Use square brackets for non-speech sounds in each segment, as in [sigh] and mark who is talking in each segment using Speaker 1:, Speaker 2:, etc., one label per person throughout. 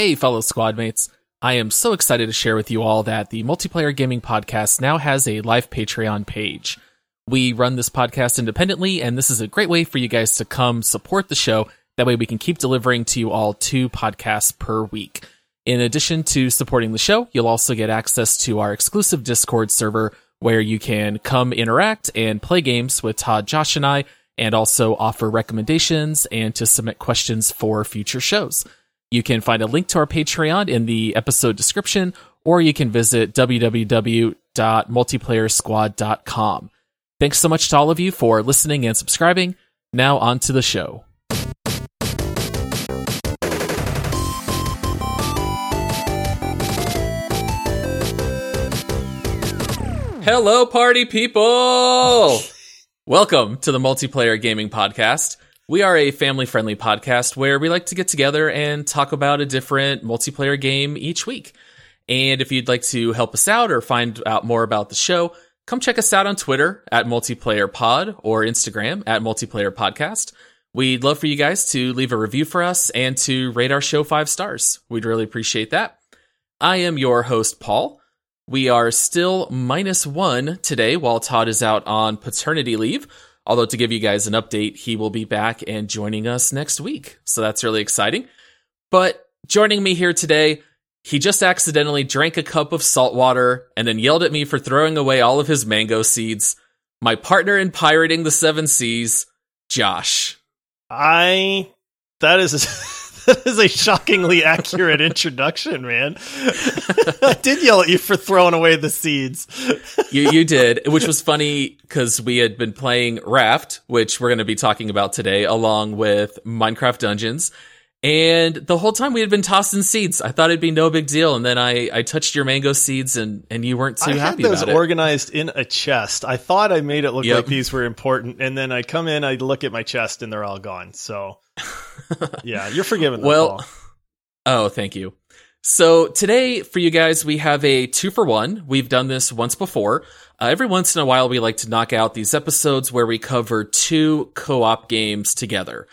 Speaker 1: Hey, fellow squad mates. I am so excited to share with you all that the Multiplayer Gaming Podcast now has a live Patreon page. We run this podcast independently, and this is a great way for you guys to come support the show. That way, we can keep delivering to you all two podcasts per week. In addition to supporting the show, you'll also get access to our exclusive Discord server where you can come interact and play games with Todd, Josh, and I, and also offer recommendations and to submit questions for future shows. You can find a link to our Patreon in the episode description, or you can visit www.multiplayersquad.com. Thanks so much to all of you for listening and subscribing. Now on to the show. Hello, party people! [laughs] Welcome to the Multiplayer Gaming Podcast. We are a family friendly podcast where we like to get together and talk about a different multiplayer game each week. And if you'd like to help us out or find out more about the show, come check us out on Twitter at Multiplayer Pod or Instagram at Multiplayer Podcast. We'd love for you guys to leave a review for us and to rate our show five stars. We'd really appreciate that. I am your host, Paul. We are still minus one today while Todd is out on paternity leave. Although to give you guys an update, he will be back and joining us next week. So that's really exciting. But joining me here today, he just accidentally drank a cup of salt water and then yelled at me for throwing away all of his mango seeds. My partner in pirating the seven seas, Josh.
Speaker 2: I, that is. [laughs] [laughs] that is a shockingly accurate introduction, man. [laughs] I did yell at you for throwing away the seeds. [laughs]
Speaker 1: you you did, which was funny because we had been playing Raft, which we're going to be talking about today, along with Minecraft Dungeons. And the whole time we had been tossing seeds. I thought it'd be no big deal, and then I, I touched your mango seeds, and, and you weren't too
Speaker 2: I
Speaker 1: happy
Speaker 2: had those organized in a chest. I thought I made it look
Speaker 1: Yep.
Speaker 2: like these were important, and then I come in, I look at my chest, and they're all gone. So, [laughs] yeah, you're forgiven.
Speaker 1: Well,
Speaker 2: Paul.
Speaker 1: oh, thank you. So today for you guys, we have a two for one. We've done this once before. Uh, every once in a while, we like to knock out these episodes where we cover two co-op games together.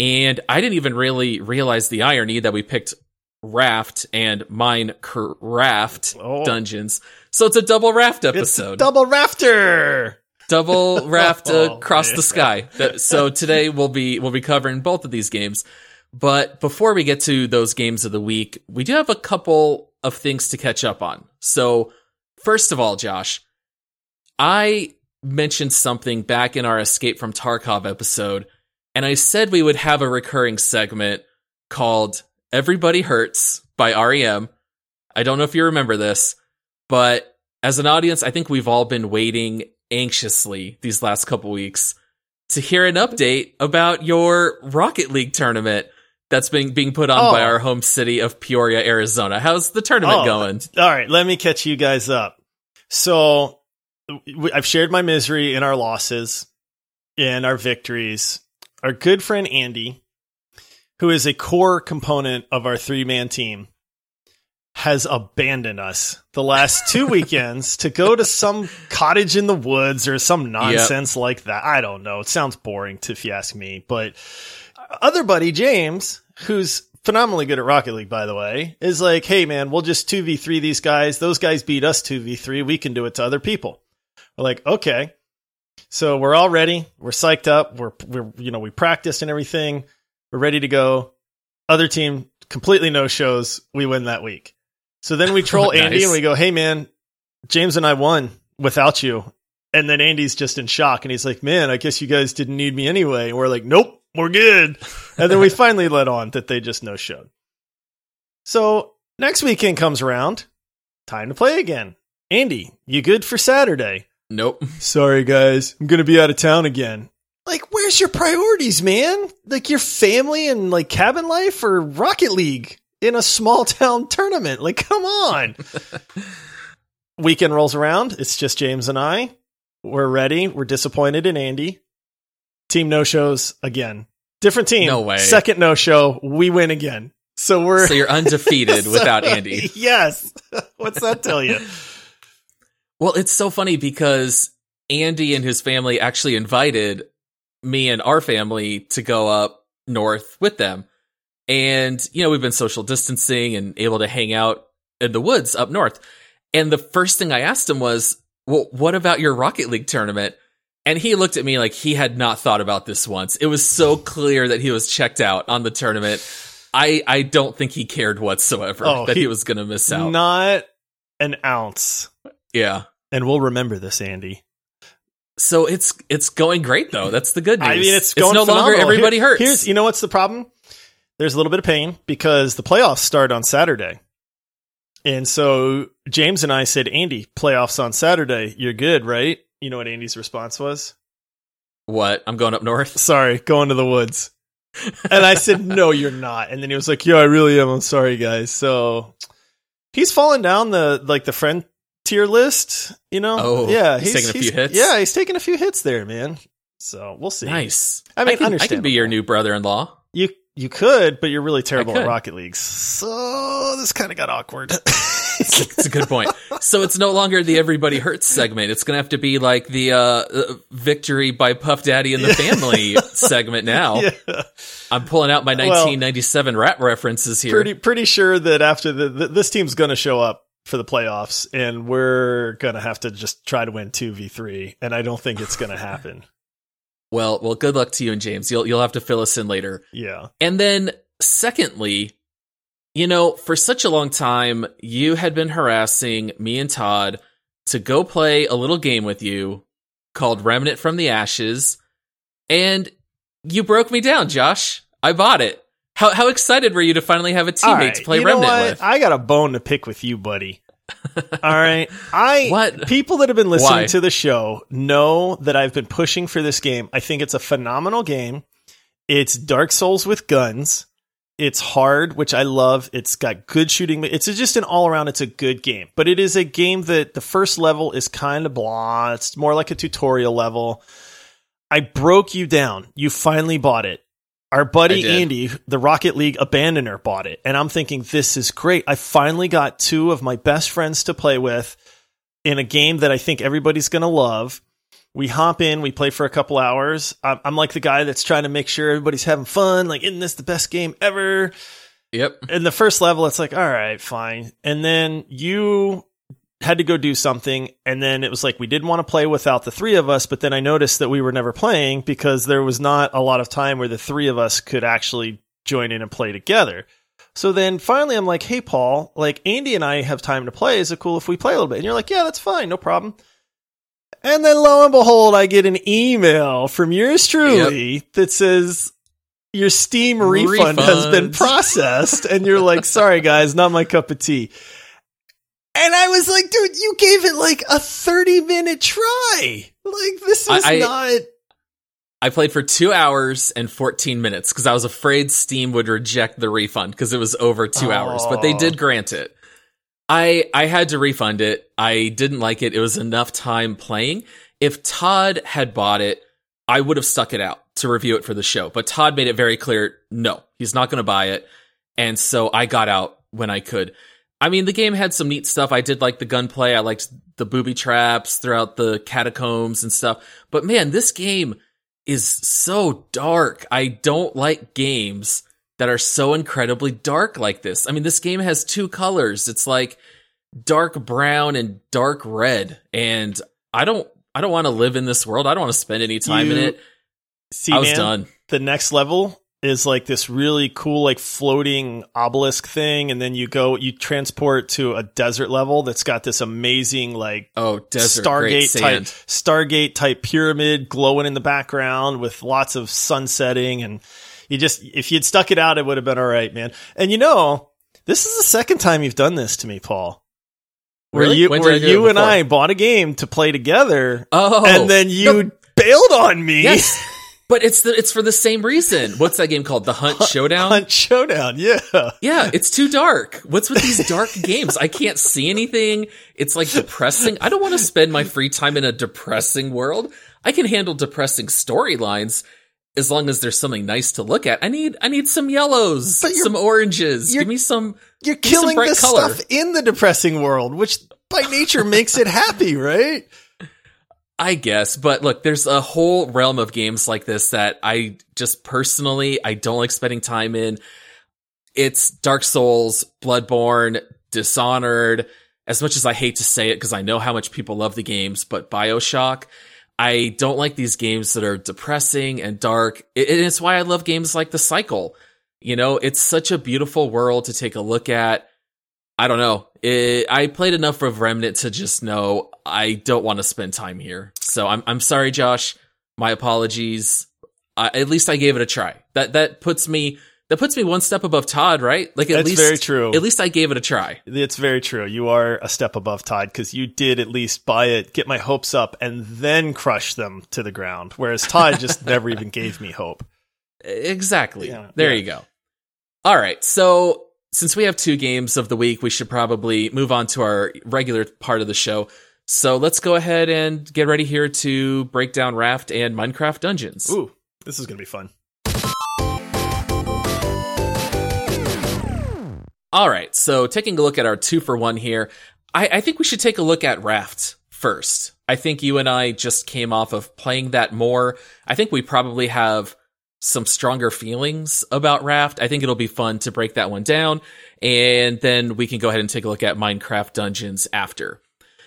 Speaker 1: And I didn't even really realize the irony that we picked Raft and Minecraft
Speaker 2: Oh.
Speaker 1: Dungeons. So it's a double Raft
Speaker 2: it's
Speaker 1: episode
Speaker 2: double rafter.
Speaker 1: double [laughs] raft
Speaker 2: Oh,
Speaker 1: across
Speaker 2: man.
Speaker 1: the sky. So today we'll be we'll be covering both of these games. But before we get to those games of the week, we do have a couple of things to catch up on. So first of all, Josh, I mentioned something back in our Escape from Tarkov episode, and I said we would have a recurring segment called Everybody Hurts by REM. I don't know if you remember this, but as an audience, I think we've all been waiting anxiously these last couple weeks to hear an update about your Rocket League tournament that's being being put on
Speaker 2: Oh.
Speaker 1: by our home city of Peoria, Arizona. How's the tournament
Speaker 2: Oh,
Speaker 1: going?
Speaker 2: All right, let me catch you guys up. So I've shared my misery in our losses and our victories. Our good friend Andy, who is a core component of our three man team, has abandoned us the last two [laughs] weekends to go to some cottage in the woods or some nonsense like that. I don't know. It sounds boring to, if you ask me, but other buddy James, who's phenomenally good at Rocket League, by the way, is like, hey man, we'll just 2v3 these guys. Those guys beat us 2v3. We can do it to other people. We're like, okay. So we're all ready. We're psyched up. We're, we're, you know, we practiced and everything. We're ready to go. Other team completely no shows. We win that week. So then we troll [laughs] Andy and we go, hey man, James and I won without you. And then Andy's just in shock and he's like, man, I guess you guys didn't need me anyway. And we're like, nope, we're good. And then we [laughs] finally let on that they just no showed. So next weekend comes around. Time to play again. Andy, you good for Saturday?
Speaker 1: Nope. [laughs]
Speaker 2: Sorry, guys. I'm going to be out of town again. Like, where's your priorities, man? Like your family and like cabin life or Rocket League in a small town tournament? Like, come on. [laughs] Weekend rolls around. It's just James and I. We're ready. We're disappointed in Andy. Team no shows again. Different team.
Speaker 1: No way.
Speaker 2: Second no show. We win again. So we're
Speaker 1: So you're undefeated [laughs] without Andy.
Speaker 2: Yes. What's that tell you?
Speaker 1: Well, it's so funny because Andy and his family actually invited me and our family to go up north with them. And, you know, we've been social distancing and able to hang out in the woods up north. And the first thing I asked him was, well, what about your Rocket League tournament? And he looked at me like he had not thought about this once. It was so clear that he was checked out on the tournament. I, I don't think he cared whatsoever
Speaker 2: Oh,
Speaker 1: that he,
Speaker 2: he-
Speaker 1: was going to miss out.
Speaker 2: Not an ounce.
Speaker 1: yeah.
Speaker 2: And we'll remember this, Andy.
Speaker 1: So it's it's going great though. That's the good news.
Speaker 2: I mean, it's going
Speaker 1: no longer everybody
Speaker 2: Here-
Speaker 1: hurts.
Speaker 2: Here's, you know what's the problem? There's a little bit of pain because the playoffs start on Saturday. And so James and I said, Andy, playoffs on Saturday. You're good, right? You know what Andy's response was?
Speaker 1: what? I'm going up north.
Speaker 2: Sorry, going to the woods. and I said, no, you're not. And then he was like, yeah, I really am. I'm sorry, guys. So he's fallen down the, like the friend tier list, you know?
Speaker 1: Oh,
Speaker 2: yeah.
Speaker 1: he's taking a few hits?
Speaker 2: Yeah, he's taking a few hits there, man. So we'll see.
Speaker 1: Nice.
Speaker 2: I mean,
Speaker 1: I can, I can be your new brother-in-law.
Speaker 2: You you could, but you're really terrible at. Rocket League. So this kind of got awkward. [laughs]
Speaker 1: It's a good point. So it's no longer the everybody hurts segment. It's going to have to be like the uh, uh, victory by Puff Daddy and the family [laughs] segment now.
Speaker 2: yeah.
Speaker 1: I'm pulling out my
Speaker 2: Well-
Speaker 1: 1997 rap references here.
Speaker 2: Pretty pretty sure that after the, the this team's going to show up for the playoffs, and we're to have to just try to win two v three, and I don't think it's to [laughs] happen.
Speaker 1: well, well, good luck to you and James. You'll you'll have to fill us in later.
Speaker 2: Yeah.
Speaker 1: And then, secondly, you know, for such a long time, you had been harassing me and Todd to go play a little game with you called Remnant from the Ashes. And you broke me down, Josh. I bought it. How, how excited were you to finally have a teammate
Speaker 2: right,
Speaker 1: to play
Speaker 2: you know
Speaker 1: Remnant
Speaker 2: what?
Speaker 1: with?
Speaker 2: I got a bone to pick with you, buddy. [laughs] All right. I
Speaker 1: What?
Speaker 2: people that have been listening
Speaker 1: Why?
Speaker 2: to the show know that I've been pushing for this game. I think it's a phenomenal game. It's Dark Souls with guns. It's hard, which I love. It's got good shooting. It's just an all around. It's a good game, but it is a game that the first level is kind of blah. It's more like a tutorial level. I broke you down. You finally bought it. Our buddy. Andy, the Rocket League abandoner, bought it. And I'm thinking, this is great. I finally got two of my best friends to play with in a game that I think everybody's going to love. We hop in, we play for a couple hours. I'm, I'm like the guy that's trying to make sure everybody's having fun. Like, isn't this the best game ever?
Speaker 1: Yep.
Speaker 2: in the first level, it's like, all right, fine. And then you had to go do something. And then it was like, we didn't want to play without the three of us. But then I noticed that we were never playing because there was not a lot of time where the three of us could actually join in and play together. So then finally, I'm like, hey, Paul, like Andy and I have time to play. Is it cool if we play a little bit? And you're like, yeah, that's fine. No problem. And then lo and behold, I get an email from yours truly that says, your Steam refund has been [laughs] processed. And you're like, sorry, guys, not my cup of tea. And I was like, dude, you gave it like a 30 minute try. Like, this is
Speaker 1: I-
Speaker 2: not.
Speaker 1: I played for two hours and 14 minutes because I was afraid Steam would reject the refund because it was over two hours, but they
Speaker 2: Oh.
Speaker 1: did grant it. I, I had to refund it. I didn't like it. It was enough time playing. If Todd had bought it, I would have stuck it out to review it for the show, but Todd made it very clear, no, he's not going to buy it. And so I got out when I could. I mean, the game had some neat stuff. I did like the gunplay. I liked the booby traps throughout the catacombs and stuff. But man, this game is so dark. I don't like games that are so incredibly dark like this. I mean, this game has two colors. It's like dark brown and dark red. And I don't I don't want to live in this world. I don't want to spend any time in it.
Speaker 2: See,
Speaker 1: I was
Speaker 2: man,
Speaker 1: done.
Speaker 2: the next level is like this really cool, like floating obelisk thing. And then you go, you transport to a desert level that's got this amazing, like,
Speaker 1: Oh, desert
Speaker 2: Stargate type. Stargate type pyramid glowing in the background with lots of sunsetting. And you just, if you'd stuck it out, it would have been all right, man. And you know, this is the second time you've done this to me, Paul. Where
Speaker 1: Really?
Speaker 2: you,
Speaker 1: When
Speaker 2: where
Speaker 1: I do it
Speaker 2: you and? I bought a game to play together,
Speaker 1: Oh,
Speaker 2: and then you
Speaker 1: No,
Speaker 2: bailed on me.
Speaker 1: yes, [laughs] but it's the it's for the same reason. What's that game called? The Hunt Showdown.
Speaker 2: Hunt Showdown, yeah.
Speaker 1: Yeah, it's too dark. What's with these dark games? I can't see anything. It's like depressing. I don't want to spend my free time in a depressing world. I can handle depressing storylines as long as there's something nice to look at. I need I need some yellows, some oranges. Give me some
Speaker 2: You're
Speaker 1: some
Speaker 2: killing the
Speaker 1: color.
Speaker 2: stuff in the depressing world, which by nature makes it happy, right?
Speaker 1: I guess, but look, there's a whole realm of games like this that I just personally I don't like spending time in. it's Dark Souls, Bloodborne, Dishonored. As much as I hate to say it, because I know how much people love the games, but Bioshock, I don't like these games that are depressing and dark. And it's why I love games like The Cycle. You know, it's such a beautiful world to take a look at. I don't know. It, I played enough of Remnant to just know I don't want to spend time here. So I'm I'm sorry, Josh. My apologies. Uh, at least I gave it a try. That that puts me that puts me one step above Todd, right? Like at
Speaker 2: That's
Speaker 1: least
Speaker 2: very true.
Speaker 1: At least I gave it a try.
Speaker 2: It's very true. You are a step above Todd because you did at least buy it, get my hopes up, and then crush them to the ground. Whereas Todd just [laughs] never even gave me hope.
Speaker 1: Exactly.
Speaker 2: Yeah,
Speaker 1: there
Speaker 2: yeah.
Speaker 1: you go. All right. So since we have two games of the week, we should probably move on to our regular part of the show. So let's go ahead and get ready here to break down Raft and Minecraft Dungeons.
Speaker 2: Ooh, this is gonna be fun.
Speaker 1: All right. So taking a look at our two for one here, I, I think we should take a look at Raft first. I think you and I just came off of playing that more. I think we probably have some stronger feelings about Raft. I think it'll be fun to break that one down. And then we can go ahead and take a look at Minecraft Dungeons after.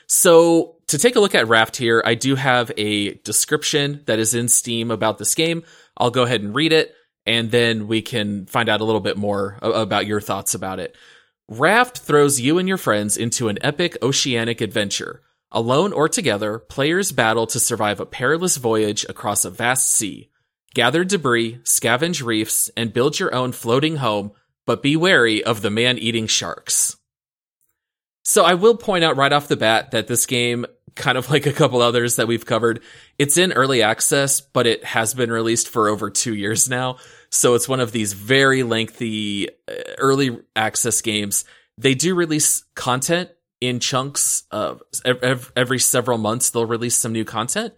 Speaker 1: So to take a look at Raft here, I do have a description that is in Steam about this game. I'll go ahead and read it and then we can find out a little bit more about your thoughts about it. Raft throws you and your friends into an epic oceanic adventure. Alone or together, players battle to survive a perilous voyage across a vast sea. Gather debris, scavenge reefs, and build your own floating home, but be wary of the man eating sharks. So I will point out right off the bat that this game, kind of [laughs] like a couple others that we've covered, it's in early access, but it has been released for over two years now. So it's one of these very lengthy uh, early access games. They do release content in chunks of every several months. They'll release some new content.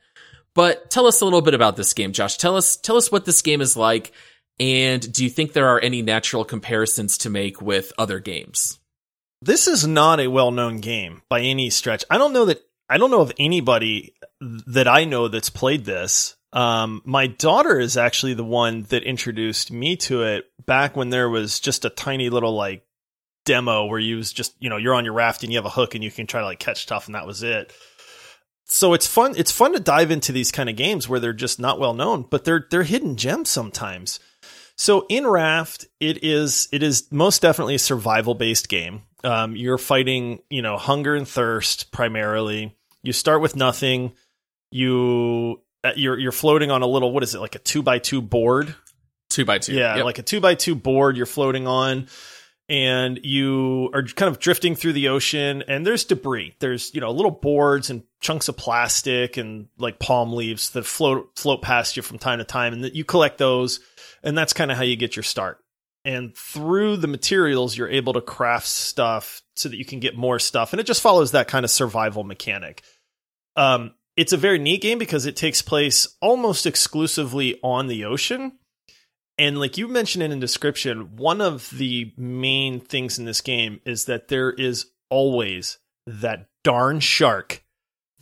Speaker 1: But tell us a little bit about this game, Josh. Tell us tell us what this game is like, and do you think there are any natural comparisons to make with other games?
Speaker 2: This is not a well-known game by any stretch. I don't know that I don't know of anybody that I know that's played this. Um, my daughter is actually the one that introduced me to it back when there was just a tiny little like demo where you was just you know you're on your raft and you have a hook and you can try to like catch stuff and that was it. So it's fun. It's fun to dive into these kind of games where they're just not well known, but they're they're hidden gems sometimes. So in Raft, it is it is most definitely a survival based game. Um, you're fighting, you know, hunger and thirst primarily. You start with nothing. You uh, you're you're floating on a little what is it like a two by two board?
Speaker 1: Two by two.
Speaker 2: Yeah,
Speaker 1: Yep.
Speaker 2: like a two by two board you're floating on, and you are kind of drifting through the ocean. And there's debris. There's you know little boards and chunks of plastic and like palm leaves that float float past you from time to time, and you collect those, and that's kind of how you get your start. And through the materials, you're able to craft stuff so that you can get more stuff, and it just follows that kind of survival mechanic. Um, it's a very neat game because it takes place almost exclusively on the ocean. And like you mentioned in the description, one of the main things in this game is that there is always that darn shark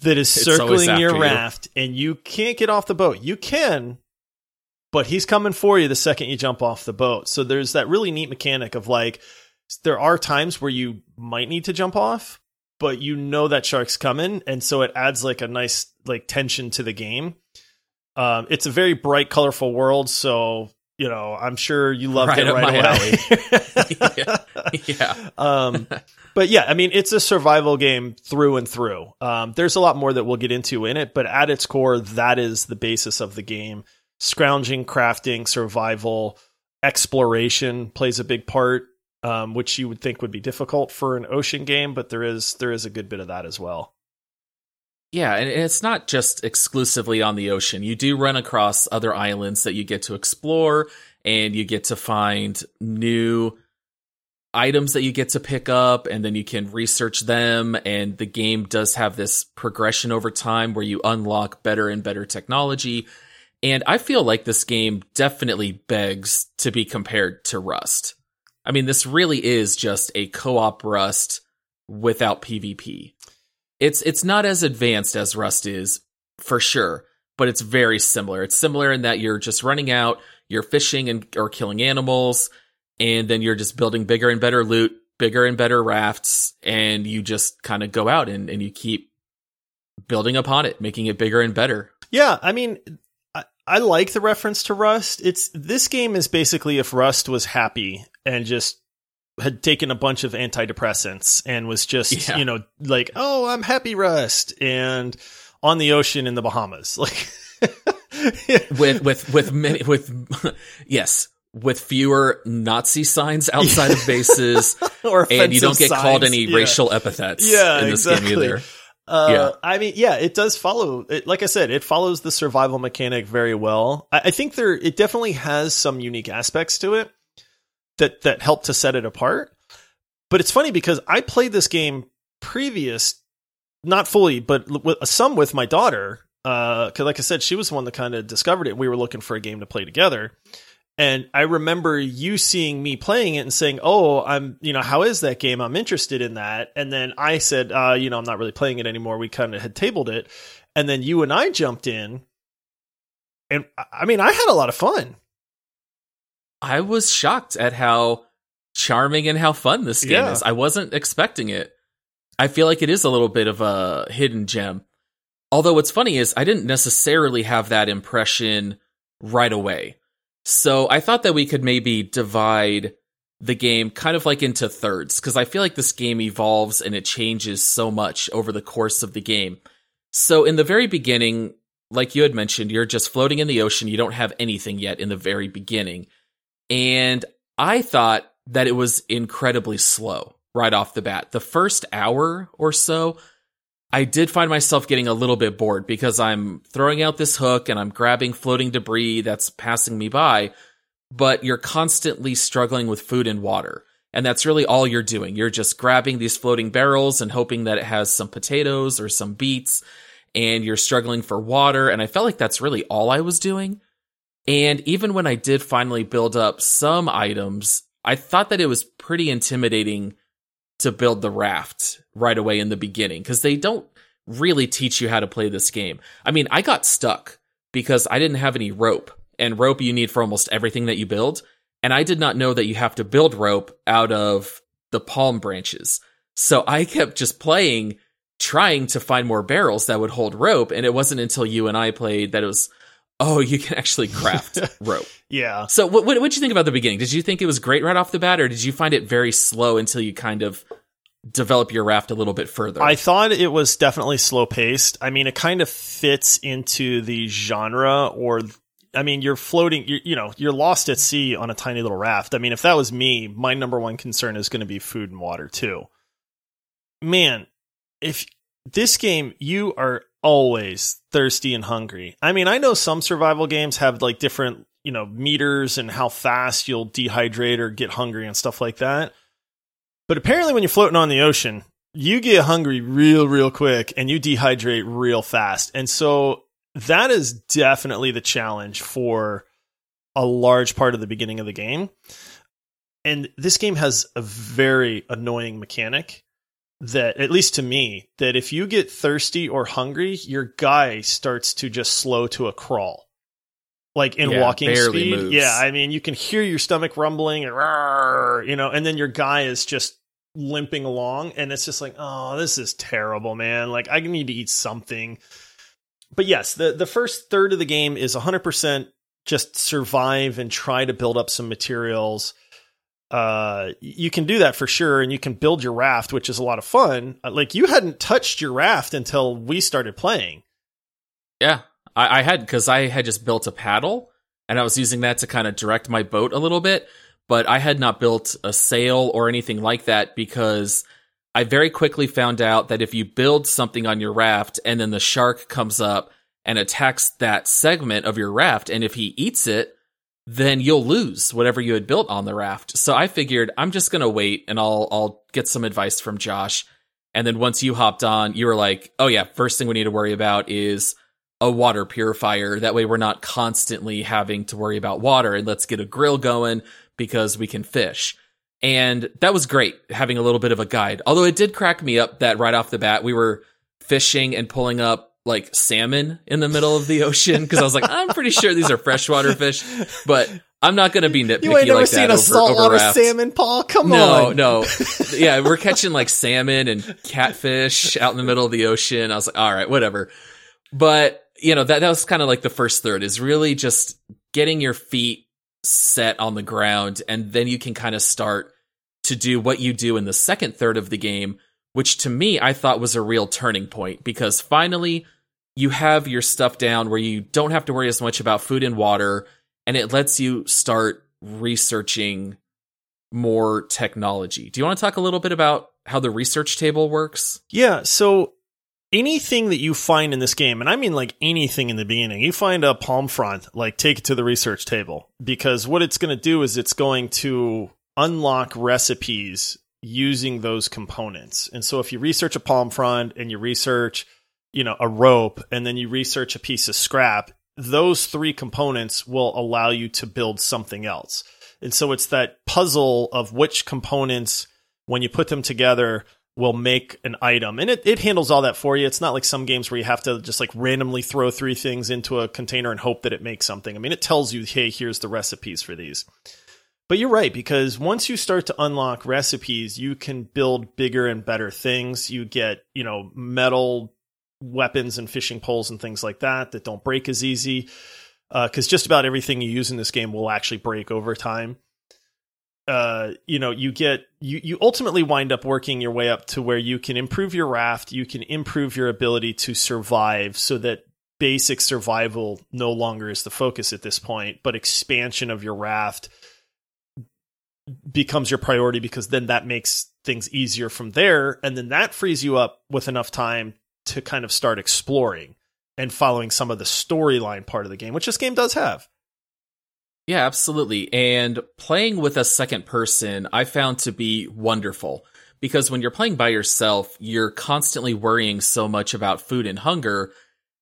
Speaker 2: that is
Speaker 1: It's
Speaker 2: circling your
Speaker 1: you.
Speaker 2: raft and you can't get off the boat. You can, but he's coming for you the second you jump off the boat. So there's that really neat mechanic of like, there are times where you might need to jump off, but you know that shark's coming. And so it adds like a nice like tension to the game. Um, it's a very bright, colorful world. So, you know, I'm sure you loved
Speaker 1: Right
Speaker 2: it right away. [laughs]
Speaker 1: yeah. [laughs]
Speaker 2: um, but yeah, I mean, it's a survival game through and through. Um, there's a lot more that we'll get into in it, but at its core, that is the basis of the game. Scrounging, crafting, survival, exploration plays a big part, um, which you would think would be difficult for an ocean game, but there is there is a good bit of that as well.
Speaker 1: Yeah, and it's not just exclusively on the ocean. You do run across other islands that you get to explore and you get to find new items that you get to pick up and then you can research them and the game does have this progression over time where you unlock better and better technology. And I feel like this game definitely begs to be compared to Rust. I mean, this really is just a co-op Rust without PvP. It's it's not as advanced as Rust is, for sure, but it's very similar. It's similar in that you're just running out, you're fishing and or killing animals, and then you're just building bigger and better loot, bigger and better rafts, and you just kind of go out and, and you keep building upon it, making it bigger and better.
Speaker 2: Yeah, I mean, I, I like the reference to Rust. It's this game is basically if Rust was happy and just had taken a bunch of antidepressants and was just
Speaker 1: Yeah.
Speaker 2: you know like oh I'm happy Rust and on the ocean in the Bahamas [laughs] like
Speaker 1: with with with many with [laughs] yes with fewer Nazi signs outside of bases, [laughs]
Speaker 2: or
Speaker 1: and you don't get called any
Speaker 2: Yeah.
Speaker 1: racial epithets
Speaker 2: Yeah,
Speaker 1: in this
Speaker 2: exactly.
Speaker 1: game either.
Speaker 2: Uh,
Speaker 1: Yeah.
Speaker 2: I mean, yeah, it does follow. It, like I said, it follows the survival mechanic very well. I, I think there, it definitely has some unique aspects to it that that helped to set it apart. But it's funny because I played this game previous, not fully, but with, some with my daughter. Because, like I said, she was the one that kind of discovered it. We were looking for a game to play together. And I remember you seeing me playing it and saying, "Oh, I'm, you know, how is that game? I'm interested in that." And then I said, uh, "You know, I'm not really playing it anymore. We kind of had tabled it." And then you and I jumped in, and I mean, I had a lot of fun.
Speaker 1: I was shocked at how charming and how fun this game
Speaker 2: Yeah.
Speaker 1: is. I wasn't expecting it. I feel like it is a little bit of a hidden gem. Although what's funny is I didn't necessarily have that impression right away. So I thought that we could maybe divide the game kind of like into thirds because I feel like this game evolves and it changes so much over the course of the game. So in the very beginning, like you had mentioned, you're just floating in the ocean. You don't have anything yet in the very beginning. And I thought that it was incredibly slow right off the bat. The first hour or so, I did find myself getting a little bit bored because I'm throwing out this hook and I'm grabbing floating debris that's passing me by, but you're constantly struggling with food and water. And that's really all you're doing. You're just grabbing these floating barrels and hoping that it has some potatoes or some beets, and you're struggling for water. And I felt like that's really all I was doing. And even when I did finally build up some items, I thought that it was pretty intimidating to build the raft right away in the beginning because they don't really teach you how to play this game. I mean, I got stuck because I didn't have any rope, and rope you need for almost everything that you build. And I did not know that you have to build rope out of the palm branches. So I kept just playing, trying to find more barrels that would hold rope. And it wasn't until you and I played that it was, oh, you can actually craft [laughs] rope.
Speaker 2: Yeah,
Speaker 1: So what what did you think about the beginning? Did you think it was great right off the bat, or did you find it very slow until you kind of develop your raft a little bit further?
Speaker 2: I thought it was definitely slow paced. I mean, it kind of fits into the genre, or I mean, you're floating, you're, you know, you're lost at sea on a tiny little raft. I mean, if that was me, my number one concern is going to be food and water too. Man, if this game, you are always thirsty and hungry. I mean, I know some survival games have like different, you know, meters and how fast you'll dehydrate or get hungry and stuff like that. But apparently, when you're floating on the ocean, you get hungry real, real quick and you dehydrate real fast. And so that is definitely the challenge for a large part of the beginning of the game. And this game has a very annoying mechanic that, at least to me, that if you get thirsty or hungry, your guy starts to just slow to a crawl. Like in
Speaker 1: Yeah,
Speaker 2: walking speed.
Speaker 1: moves.
Speaker 2: Yeah, I mean, you can hear your stomach rumbling and, "Rawr," you know, and then your guy is just limping along and it's just like oh this is terrible man like i need to eat something but yes the the first third of the game is 100% just survive and try to build up some materials uh you can do that for sure and you can build your raft which is a lot of fun. Uh, like you hadn't touched your raft until we started playing.
Speaker 1: Yeah, I, I had because I had just built a paddle and I was using that to kind of direct my boat a little bit, but I had not built a sail or anything like that because I very quickly found out that if you build something on your raft and then the shark comes up and attacks that segment of your raft, and if he eats it, then you'll lose whatever you had built on the raft. So I figured I'm just gonna wait and I'll I'll get some advice from Josh. And then once you hopped on, you were like, "Oh yeah, first thing we need to worry about is a water purifier. That way we're not constantly having to worry about water and let's get a grill going because we can fish." And that was great having a little bit of a guide. Although it did crack me up that right off the bat we were fishing and pulling up like salmon in the middle of the ocean because I was like, I'm pretty sure these are freshwater fish. But I'm not going to be nitpicky
Speaker 2: You ain't never
Speaker 1: like
Speaker 2: seen a saltwater salmon, Paul? Come
Speaker 1: No,
Speaker 2: on.
Speaker 1: No, no. [laughs] Yeah, we're catching like salmon and catfish out in the middle of the ocean. I was like, all right, whatever. But, you know, that, that was kind of like the first third is really just getting your feet set on the ground. And then you can kind of start to do what you do in the second third of the game, which to me, I thought was a real turning point because finally you have your stuff down where you don't have to worry as much about food and water. And it lets you start researching more technology. Do you want to talk a little bit about how the research table works?
Speaker 2: Yeah, so anything that you find in this game, and I mean like anything in the beginning, you find a palm front, like take it to the research table because what it's going to do is it's going to unlock recipes using those components. And so if you research a palm front and you research, you know, a rope and then you research a piece of scrap, those three components will allow you to build something else. And so it's that puzzle of which components, when you put them together, will make an item. And it, it handles all that for you. It's not like some games where you have to just like randomly throw three things into a container and hope that it makes something. I mean, it tells you, hey, here's the recipes for these. But you're right, because once you start to unlock recipes, you can build bigger and better things. You get, you know, metal weapons and fishing poles and things like that that don't break as easy because uh, just about everything you use in this game will actually break over time. Uh, you know, you get you you ultimately wind up working your way up to where you can improve your raft, you can improve your ability to survive, so that basic survival no longer is the focus at this point, but expansion of your raft becomes your priority because then that makes things easier from there, and then that frees you up with enough time to kind of start exploring and following some of the storyline part of the game, which this game does have.
Speaker 1: Yeah, absolutely. And playing with a second person, I found to be wonderful because when you're playing by yourself, you're constantly worrying so much about food and hunger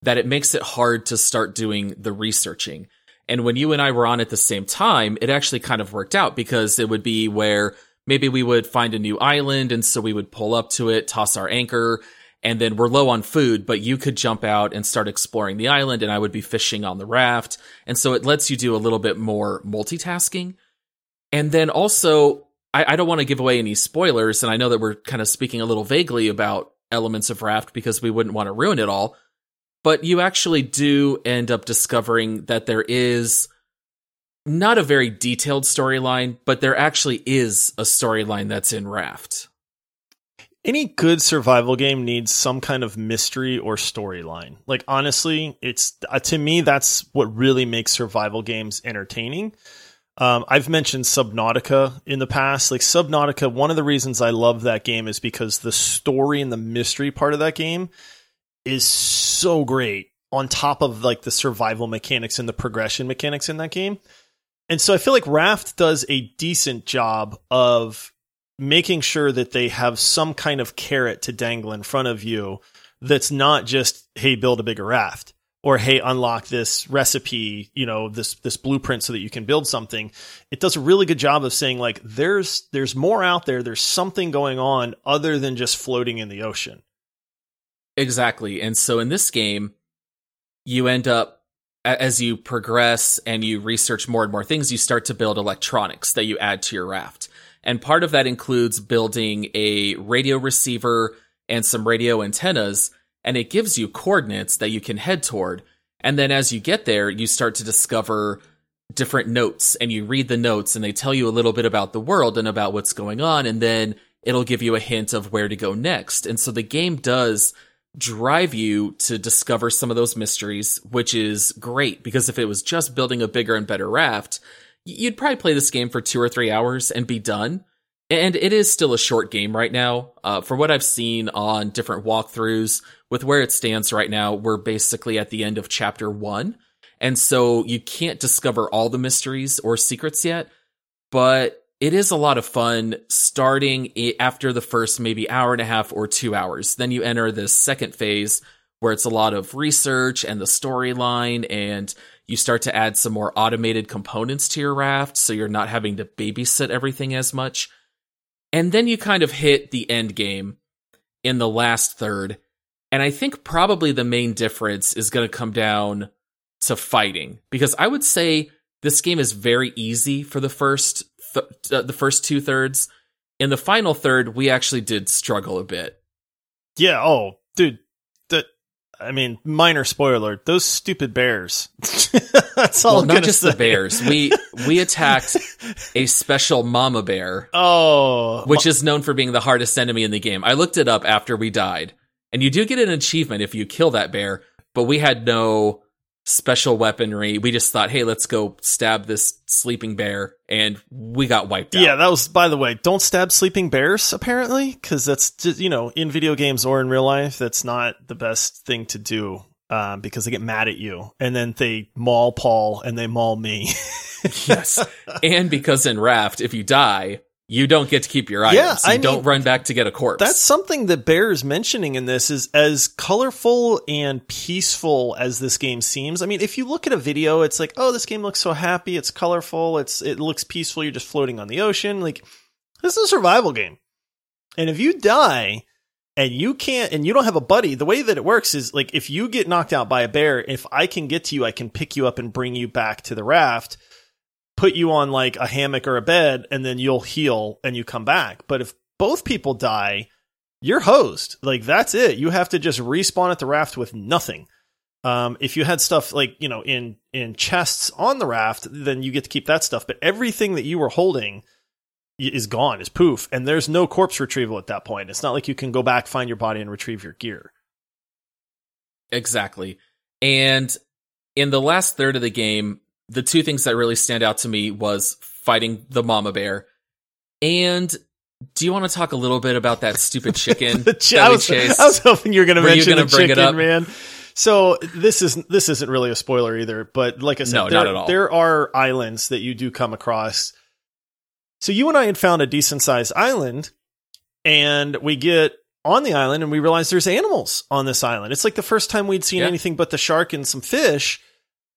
Speaker 1: that it makes it hard to start doing the researching. And when you and I were on at the same time, it actually kind of worked out because it would be where maybe we would find a new island and so we would pull up to it, toss our anchor, and then we're low on food, but you could jump out and start exploring the island and I would be fishing on the raft. And so it lets you do a little bit more multitasking. And then also, I, I don't want to give away any spoilers. And I know that we're kind of speaking a little vaguely about elements of raft because we wouldn't want to ruin it all. But you actually do end up discovering that there is not a very detailed storyline, but there actually is a storyline that's in Raft
Speaker 2: any good survival game needs some kind of mystery or storyline. Like honestly, it's uh, to me that's what really makes survival games entertaining. Um, I've mentioned Subnautica in the past. Like Subnautica, one of the reasons I love that game is because the story and the mystery part of that game is so great on top of like the survival mechanics and the progression mechanics in that game. And so I feel like Raft does a decent job of making sure that they have some kind of carrot to dangle in front of you that's not just hey build a bigger raft or hey unlock this recipe you know this this blueprint so that you can build something. It does a really good job of saying like there's there's more out there. There's something going on other than just floating in the ocean.
Speaker 1: Exactly. And so in this game you end up as you progress and you research more and more things you start to build electronics that you add to your raft and part of that includes building a radio receiver and some radio antennas, and it gives you coordinates that you can head toward. And then as you get there, you start to discover different notes and you read the notes and they tell you a little bit about the world and about what's going on. And then it'll give you a hint of where to go next. And so the game does drive you to discover some of those mysteries, which is great because if it was just building a bigger and better raft, you'd probably play this game for two or three hours and be done. And it is still a short game right now. Uh, for what I've seen on different walkthroughs, with where it stands right now, we're basically at the end of chapter one. And so you can't discover all the mysteries or secrets yet, but it is a lot of fun starting after the first maybe hour and a half or two hours. Then you enter this second phase where it's a lot of research and the storyline and you start to add some more automated components to your raft so you're not having to babysit everything as much. And then you kind of hit the end game in the last third. And I think probably the main difference is going to come down to fighting because I would say this game is very easy for the first th- uh, the first two thirds. In the final third, we actually did struggle a bit.
Speaker 2: Yeah. Oh, dude. I mean, minor spoiler. Those stupid bears. [laughs] That's all.
Speaker 1: Well, not just
Speaker 2: say.
Speaker 1: the bears. We [laughs] we attacked a special mama bear,
Speaker 2: Oh,
Speaker 1: which is known for being the hardest enemy in the game. I looked it up after we died, and you do get an achievement if you kill that bear. But we had no special weaponry. We just thought, hey, let's go stab this sleeping bear, and we got wiped out.
Speaker 2: Yeah, that was. By the way, don't stab sleeping bears. Apparently, because that's just you know in video games or in real life, that's not the best thing to do. Um, because they get mad at you, and then they maul Paul and they maul me. [laughs]
Speaker 1: yes. And because in Raft, if you die, you don't get to keep your items.
Speaker 2: Yeah,
Speaker 1: you
Speaker 2: I
Speaker 1: don't
Speaker 2: mean,
Speaker 1: run back to get a corpse.
Speaker 2: That's something that Bear is mentioning in this is as colorful and peaceful as this game seems. I mean, if you look at a video, it's like, oh, this game looks so happy, it's colorful, it's it looks peaceful, you're just floating on the ocean. Like this is a survival game. And if you die and you can't and you don't have a buddy, the way that it works is like if you get knocked out by a bear, if I can get to you, I can pick you up and bring you back to the raft put you on like a hammock or a bed and then you'll heal and you come back. But if both people die, you're. Like that's it. You have to just respawn at the raft with nothing. Um, if you had stuff like, you know, in, in chests on the raft, then you get to keep that stuff. But everything that you were holding is gone, is poof. And there's no corpse retrieval at that point. It's not like you can go back, find your body and retrieve your gear.
Speaker 1: Exactly. And in the last third of the game, the two things that really stand out to me was fighting the mama bear. And do you want to talk a little bit about that stupid [laughs] chicken
Speaker 2: The chi-
Speaker 1: that
Speaker 2: I, was? I was hoping you were going to mention
Speaker 1: gonna
Speaker 2: the chicken,
Speaker 1: up?
Speaker 2: man. So this is this isn't really a spoiler either, but like I said,
Speaker 1: No,
Speaker 2: there,
Speaker 1: not at all.
Speaker 2: there are islands that you do come across. So you and I had found a decent sized island, and we get on the island and we realize there's animals on this island. It's like the first time we'd seen
Speaker 1: Yeah.
Speaker 2: anything but the shark and some fish.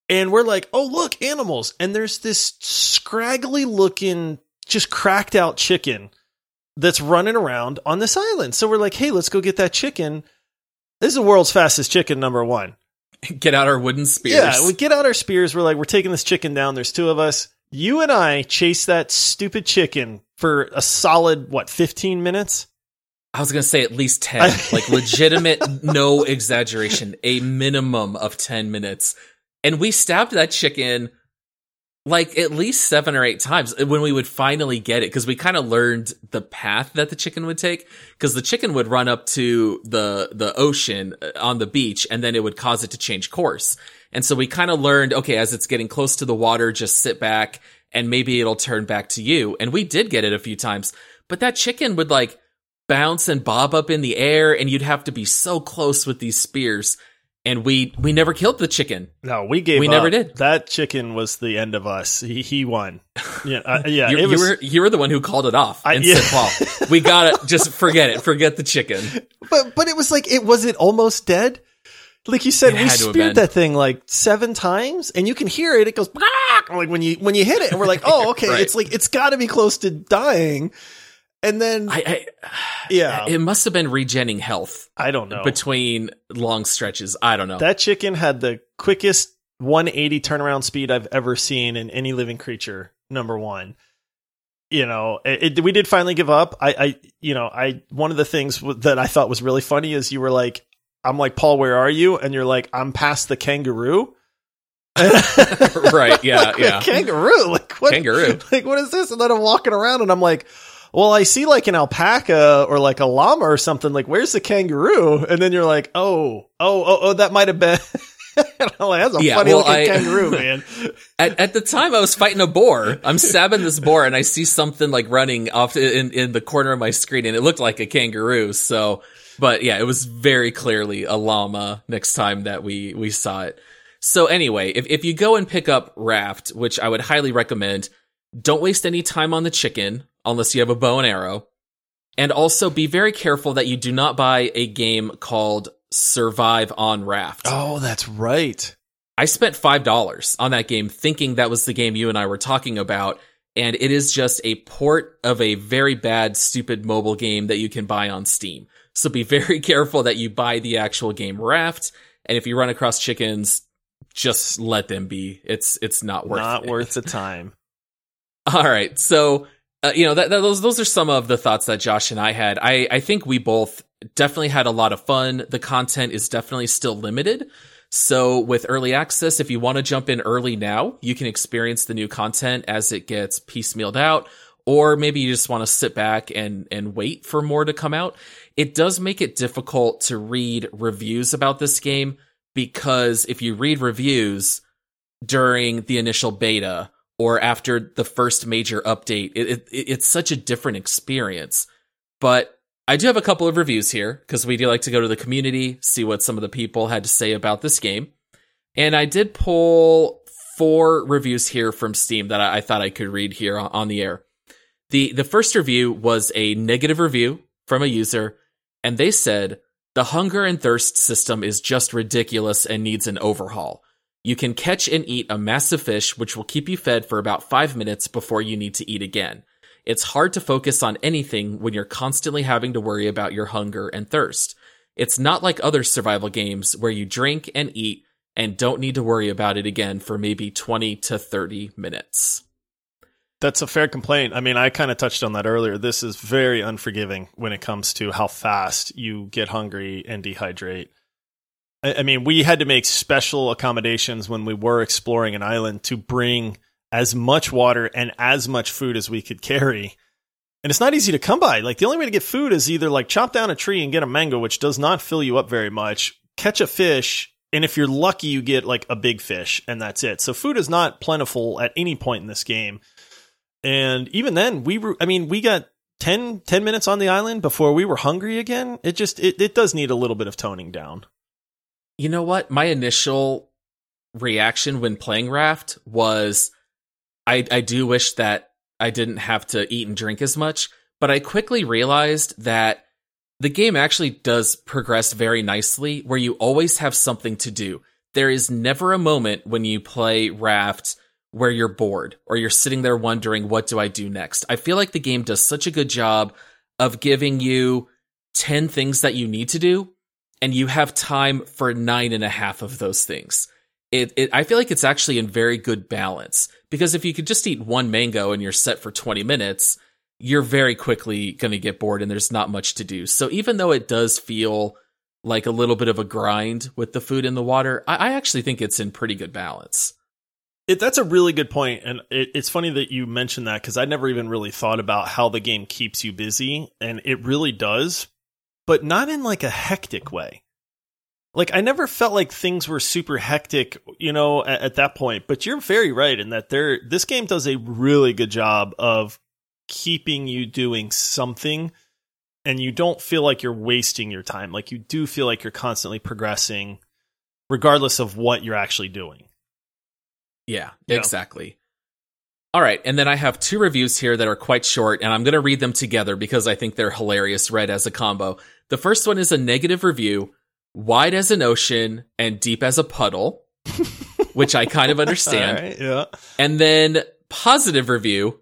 Speaker 2: And we're like, oh, look, animals. And there's this scraggly looking, just cracked out chicken that's running around on this island. So we're like, hey, let's go get that chicken. This is the world's fastest chicken, number one.
Speaker 1: Get out our wooden spears.
Speaker 2: Yeah, we get out our spears. We're like, we're taking this chicken down. There's two of us. You and I chase that stupid chicken for a solid, what, 15 minutes?
Speaker 1: I was going to say at least 10. [laughs] like legitimate, no exaggeration, a minimum of 10 minutes. And we stabbed that chicken like at least seven or eight times when we would finally get it because we kind of learned the path that the chicken would take. Because the chicken would run up to the the ocean uh, on the beach and then it would cause it to change course. And so we kind of learned okay as it's getting close to the water just sit back and maybe it'll turn back to you. And we did get it a few times but that chicken would like bounce and bob up in the air and you'd have to be so close with these spears and we we never killed the chicken
Speaker 2: No, we gave
Speaker 1: We
Speaker 2: up.
Speaker 1: never did.
Speaker 2: That chicken was the end of us. He, he won. [laughs] Yeah, uh, yeah.
Speaker 1: you,
Speaker 2: it
Speaker 1: you were you were the one who called it off
Speaker 2: I-
Speaker 1: and
Speaker 2: yeah.
Speaker 1: said, "Paul, [laughs] we got to Just forget it. Forget the chicken."
Speaker 2: but but it was like it was it almost dead. Like you said, we speared that thing like seven times, and you can hear it. It goes like when you when you hit it, and we're like, oh, okay, [laughs]
Speaker 1: Right.
Speaker 2: it's like it's got to be close to dying. And then
Speaker 1: I, I
Speaker 2: yeah,
Speaker 1: it must have been regenning health
Speaker 2: I don't know.
Speaker 1: between long stretches. I don't know.
Speaker 2: that chicken had the quickest 180 turnaround speed I've ever seen in any living creature. Number one, you know, it, it- we did finally give up. I, I, you know, I one of the things that I thought was really funny is you were like, "I'm like Paul, where are you?" And you're like, "I'm past the kangaroo." [laughs]
Speaker 1: right? Yeah, [laughs]
Speaker 2: Like,
Speaker 1: yeah.
Speaker 2: kangaroo. Like what?
Speaker 1: Kangaroo. [laughs]
Speaker 2: Like what is this? And then I'm walking around and I'm like, well, I see like an alpaca or like a llama or something. Like, where's the kangaroo? And then you're like, oh, oh, oh, oh, that might have been. [laughs] Like, That's a
Speaker 1: Yeah,
Speaker 2: funny
Speaker 1: well,
Speaker 2: looking
Speaker 1: I-
Speaker 2: kangaroo, [laughs] man.
Speaker 1: At, at the time, I was fighting a boar. I'm stabbing this boar, and I see something like running off in in the corner of my screen, and it looked like a kangaroo. So, but yeah, it was very clearly a llama. Next time that we we saw it. So anyway, if if you go and pick up Raft, which I would highly recommend, don't waste any time on the chicken unless you have a bow and arrow. And also be very careful that you do not buy a game called Survive on Raft.
Speaker 2: Oh, that's right.
Speaker 1: I spent $5 on that game thinking that was the game you and I were talking about. And it is just a port of a very bad, stupid mobile game that you can buy on Steam. So be [laughs] very careful that you buy the actual game Raft. And if you run across chickens, just let them be. It's it's not worth
Speaker 2: Not
Speaker 1: it.
Speaker 2: worth the [laughs] time.
Speaker 1: All right. So, uh, you know, that, that, those those are some of the thoughts that Josh and I had. I I think we both definitely had a lot of fun. The content is definitely still limited. So, with early access, if you want to jump in early now, you can experience the new content as it gets piecemealed out, or maybe you just want to sit back and and wait for more to come out. It does make it difficult to read reviews about this game because if you read reviews during the initial beta or after the first major update, it, it, it's such a different experience. But I do have a couple of reviews here because we do like to go to the community, see what some of the people had to say about this game. And I did pull four reviews here from Steam that I, I thought I could read here on, on the air. The the first review was a negative review from a user, and they said the hunger and thirst system is just ridiculous and needs an overhaul. You can catch and eat a massive fish, which will keep you fed for about five minutes before you need to eat again. It's hard to focus on anything when you're constantly having to worry about your hunger and thirst. It's not like other survival games where you drink and eat and don't need to worry about it again for maybe 20 to 30 minutes.
Speaker 2: That's a fair complaint. I mean, I kind of touched on that earlier. This is very unforgiving when it comes to how fast you get hungry and dehydrate. I, mean, we had to make special accommodations when we were exploring an island to bring as much water and as much food as we could carry. And it's not easy to come by. Like the only way to get food is either like chop down a tree and get a mango, which does not fill you up very much, catch a fish, and if you're lucky, you get like a big fish, and that's it. So food is not plentiful at any point in this game. And even then, we were, I mean, we got 10, 10 minutes on the island before we were hungry again. It just, it, it does need a little bit of toning down.
Speaker 1: You know what? My initial reaction when playing Raft was I, I do wish that I didn't have to eat and drink as much, but I quickly realized that the game actually does progress very nicely where you always have something to do. There is never a moment when you play Raft where you're bored or you're sitting there wondering, what do I do next? I feel like the game does such a good job of giving you 10 things that you need to do, and you have time for nine and a half of those things. It, it, I feel like it's actually in very good balance because if you could just eat one mango and you're set for 20 minutes, you're very quickly going to get bored and there's not much to do. So even though it does feel like a little bit of a grind with the food and the water, I, I actually think it's in pretty good balance.
Speaker 2: It, that's a really good point, and it, it's funny that you mentioned that because I never even really thought about how the game keeps you busy, and it really does, but not in like a hectic way. Like I never felt like things were super hectic, you know, at, at that point. But you're very right in that there, this game does a really good job of keeping you doing something, and you don't feel like you're wasting your time. Like you do feel like you're constantly progressing, regardless of what you're actually doing.
Speaker 1: Yeah,
Speaker 2: Yeah.
Speaker 1: exactly. All right, and then I have two reviews here that are quite short, and I'm going to read them together because I think they're hilarious read as a combo. The first one is a negative review, wide as an ocean and deep as a puddle, [laughs] which I kind of understand.
Speaker 2: All right, yeah.
Speaker 1: And then positive review,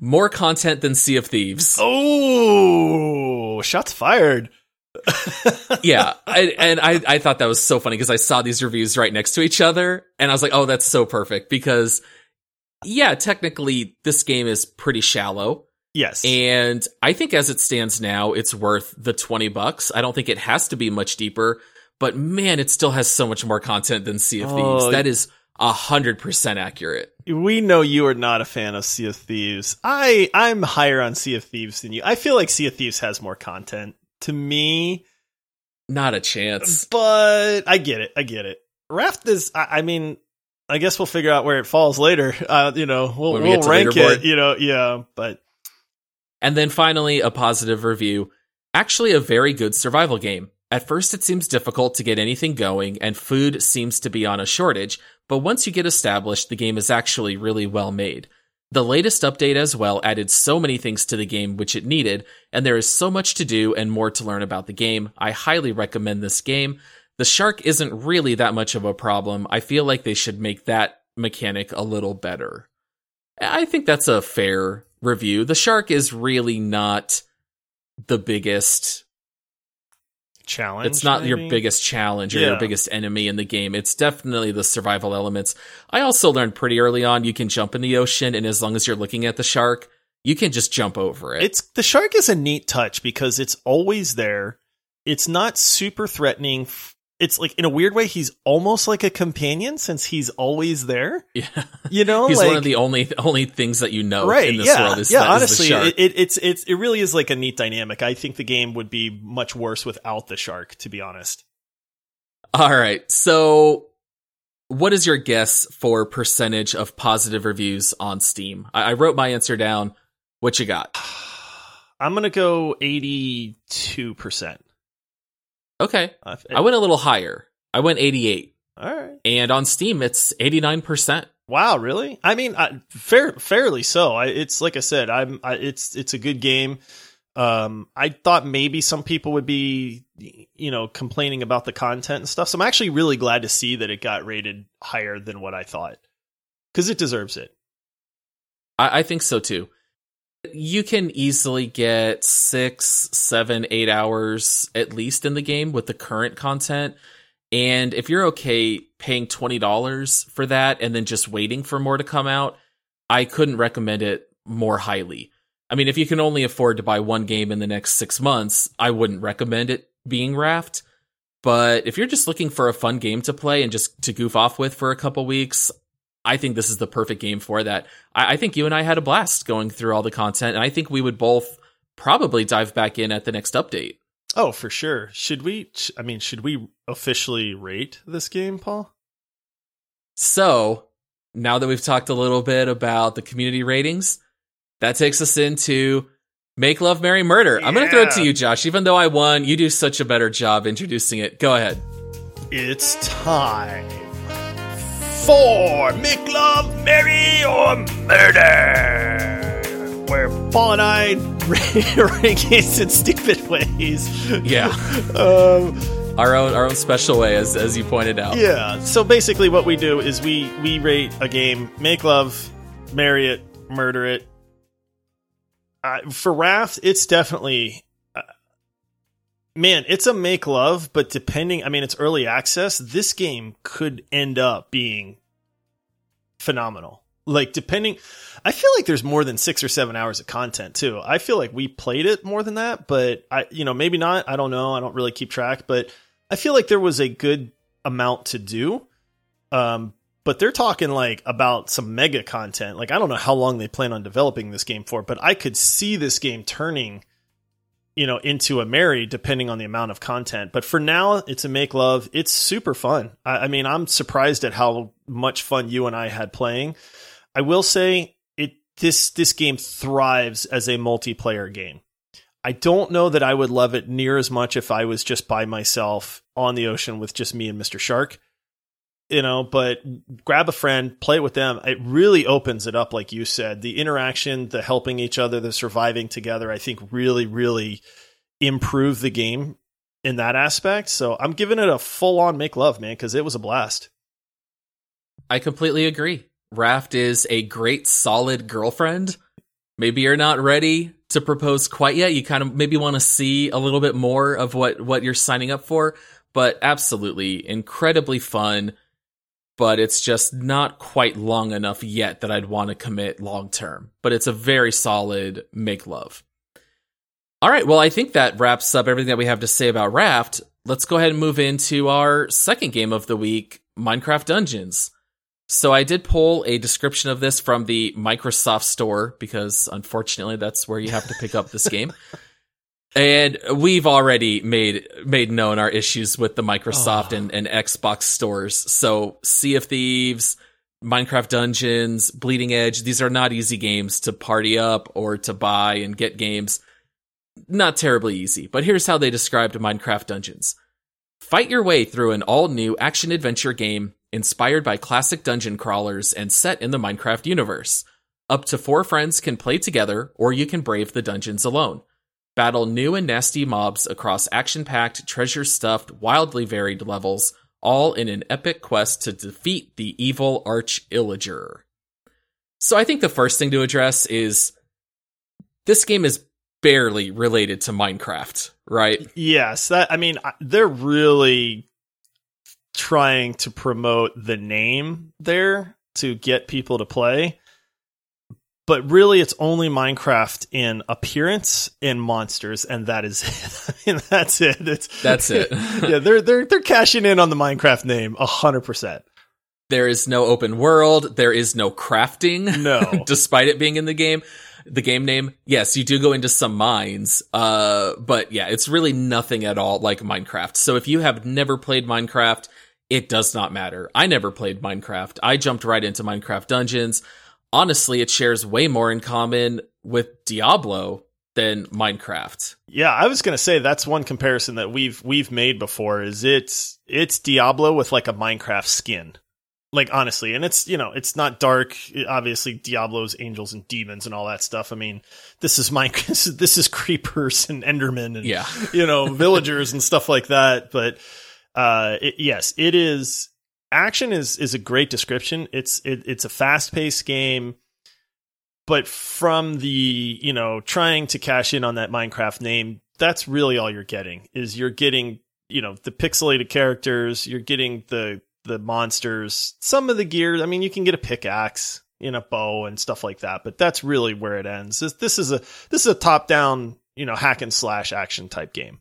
Speaker 1: more content than Sea of Thieves.
Speaker 2: Oh, shots fired. [laughs]
Speaker 1: yeah, I, and I I thought that was so funny because I saw these reviews right next to each other, and I was like, oh, that's so perfect because, yeah, technically this game is pretty shallow,
Speaker 2: Yes.
Speaker 1: and I think as it stands now, it's worth the twenty bucks. I don't think it has to be much deeper, but man, it still has so much more content than Sea of
Speaker 2: Oh,
Speaker 1: Thieves. That is a hundred percent accurate.
Speaker 2: we know you are not a fan of Sea of Thieves. I I'm higher on Sea of Thieves than you. I feel like Sea of Thieves has more content to me,
Speaker 1: Not a chance.
Speaker 2: but I get it. I get it. Raft is. I, I mean, I guess we'll figure out where it falls later. [laughs] Uh, you know, we'll,
Speaker 1: we
Speaker 2: we'll rank it. You know, yeah, but
Speaker 1: And then finally, a positive review. Actually, a very good survival game. At first, it seems difficult to get anything going, and food seems to be on a shortage, but once you get established, the game is actually really well made. The latest update as well added so many things to the game which it needed, and there is so much to do and more to learn about the game. I highly recommend this game. The shark isn't really that much of a problem. I feel like they should make that mechanic a little better. I think that's a fair review. The shark is really not the biggest
Speaker 2: challenge.
Speaker 1: It's not your biggest challenge or
Speaker 2: Yeah.
Speaker 1: your biggest enemy in the game. It's definitely the survival elements. I also learned pretty early on you can jump in the ocean, and as long as you're looking at the shark, you can just jump over it.
Speaker 2: It's the shark is a neat touch because it's always there. It's not super threatening. F- It's like in a weird way, he's almost like a companion since he's always there.
Speaker 1: yeah.
Speaker 2: You know,
Speaker 1: He's
Speaker 2: like,
Speaker 1: one of the only only things that you know
Speaker 2: right.
Speaker 1: in this
Speaker 2: yeah,
Speaker 1: world is,
Speaker 2: yeah. honestly, it, it, it's it's it really is like a neat dynamic. I think the game would be much worse without the shark. To be honest,
Speaker 1: All right. So, what is your guess for percentage of positive reviews on Steam? I, I wrote my answer down. What you got? [sighs]
Speaker 2: I'm gonna go eighty two percent.
Speaker 1: Okay. I went a little higher. I went 88.
Speaker 2: All right.
Speaker 1: And on Steam, it's 89%.
Speaker 2: Wow, really? I mean, I, fair, fairly so. I, it's like I said, I'm. I, it's it's a good game. Um, I thought maybe some people would be, you know, complaining about the content and stuff. So I'm actually really glad to see that it got rated higher than what I thought because it deserves it.
Speaker 1: I, I think so too. You can easily get six, seven, eight hours at least in the game with the current content. And if you're okay paying $20 for that and then just waiting for more to come out, I couldn't recommend it more highly. I mean, if you can only afford to buy one game in the next six months, I wouldn't recommend it being Raft. But if you're just looking for a fun game to play and just to goof off with for a couple weeks, I think this is the perfect game for that. I, I think you and I had a blast going through all the content, and I think we would both probably dive back in at the next update.
Speaker 2: Oh, for sure. Should we? I mean, should we officially rate this game, Paul?
Speaker 1: So, now that we've talked a little bit about the community ratings, that takes us into Make Love Marry Murder. I'm going to throw it to you, Josh. Even though I won, you do such a better job introducing it. Go ahead.
Speaker 2: It's time for Make Love, Marry, or Murder, where Paul and I [laughs] rank games in stupid ways.
Speaker 1: Yeah. [laughs]
Speaker 2: Um,
Speaker 1: Our own our own special way as as you pointed out.
Speaker 2: yeah. So basically, what we do is we we rate a game, make love, marry it, murder it. Uh, for Raft, it's definitely. Man, it's a make love, but depending, I mean, it's early access. This game could end up being phenomenal. Like, depending, I feel like there's more than six or seven hours of content too. I feel like we played it more than that, but I, you know, maybe not. I don't know. I don't really keep track, but I feel like there was a good amount to do. Um, but they're talking like about some mega content. Like, I don't know how long they plan on developing this game for, but I could see this game turning you know into a marry depending on the amount of content. But for now it's a make love. It's super fun. I, I mean i'm surprised at how much fun you and i had playing. I will say it this this game thrives as a multiplayer game. I don't know that i would love it near as much if i was just by myself on the ocean with just me and mr shark you know but grab a friend play with them it really opens it up like you said the interaction the helping each other the surviving together i think really really improve the game in that aspect so i'm giving it a full on make love man because it was a blast
Speaker 1: I completely agree. Raft is a great solid girlfriend. Maybe you're not ready to propose quite yet. You kind of maybe want to see a little bit more of what what you're signing up for, but absolutely incredibly fun. But it's just not quite long enough yet that I'd want to commit long term. But it's a very solid make love. All right, well, I think that wraps up everything that we have to say about Raft. Let's go ahead and move into our second game of the week, Minecraft Dungeons. So I did pull a description of this from the Microsoft Store because unfortunately that's where you have to pick up this [laughs] game. And we've already made made known our issues with the Microsoft
Speaker 2: Oh.
Speaker 1: and, and Xbox stores. So Sea of Thieves, Minecraft Dungeons, Bleeding Edge, these are not easy games to party up or to buy and get games. Not terribly easy, but here's how they described Minecraft Dungeons. Fight your way through an all new action adventure game inspired by classic dungeon crawlers and set in the Minecraft universe. Up to four friends can play together, or you can brave the dungeons alone. Battle new and nasty mobs across action packed, treasure stuffed, wildly varied levels, all in an epic quest to defeat the evil Arch Illager. So I think the first thing to address is this game is barely related to Minecraft, right?
Speaker 2: Yes, that I mean they're really trying to promote the name there to get people to play. But really it's only Minecraft in appearance and monsters and that is it. [laughs] I mean that's it. It's
Speaker 1: That's it. [laughs]
Speaker 2: yeah, they're they're they're cashing in on the Minecraft name 100%.
Speaker 1: There is no open world. There is no crafting.
Speaker 2: No. [laughs]
Speaker 1: despite it being in the game. The game name, yes, you do go into some mines, uh, but yeah, it's really nothing at all like Minecraft. So if you have never played Minecraft, it does not matter. I never played Minecraft. I jumped right into Minecraft Dungeons. Honestly, it shares way more in common with Diablo than Minecraft.
Speaker 2: Yeah, I was gonna say that's one comparison that we've we've made before. Is it's it's Diablo with like a Minecraft skin, like honestly, and it's you know it's not dark. Obviously, Diablo's angels and demons and all that stuff. I mean, this is Minecraft. [laughs] This is, creepers and Endermen and
Speaker 1: Yeah.
Speaker 2: you know villagers and stuff like that. But uh, it, yes, it is. Action is is a great description. It's it, it's a fast paced game but from the you know trying to cash in on that minecraft name that's really all you're getting is you're getting you know the pixelated characters you're getting the the monsters some of the gear i mean you can get a pickaxe in a bow and stuff like that but that's really where it ends this, this is a this is a top down you know hack and slash action type game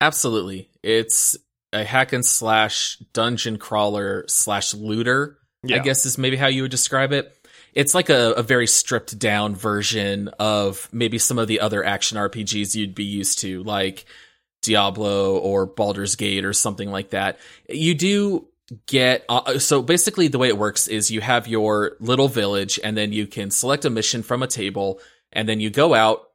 Speaker 1: Absolutely. It's a hack and slash dungeon crawler slash looter, I guess is maybe how you would describe it. It's like a, a very stripped down version of maybe some of the other action RPGs you'd be used to, like Diablo or Baldur's Gate or something like that. You do get uh, so basically the way it works is you have your little village and then you can select a mission from a table and then you go out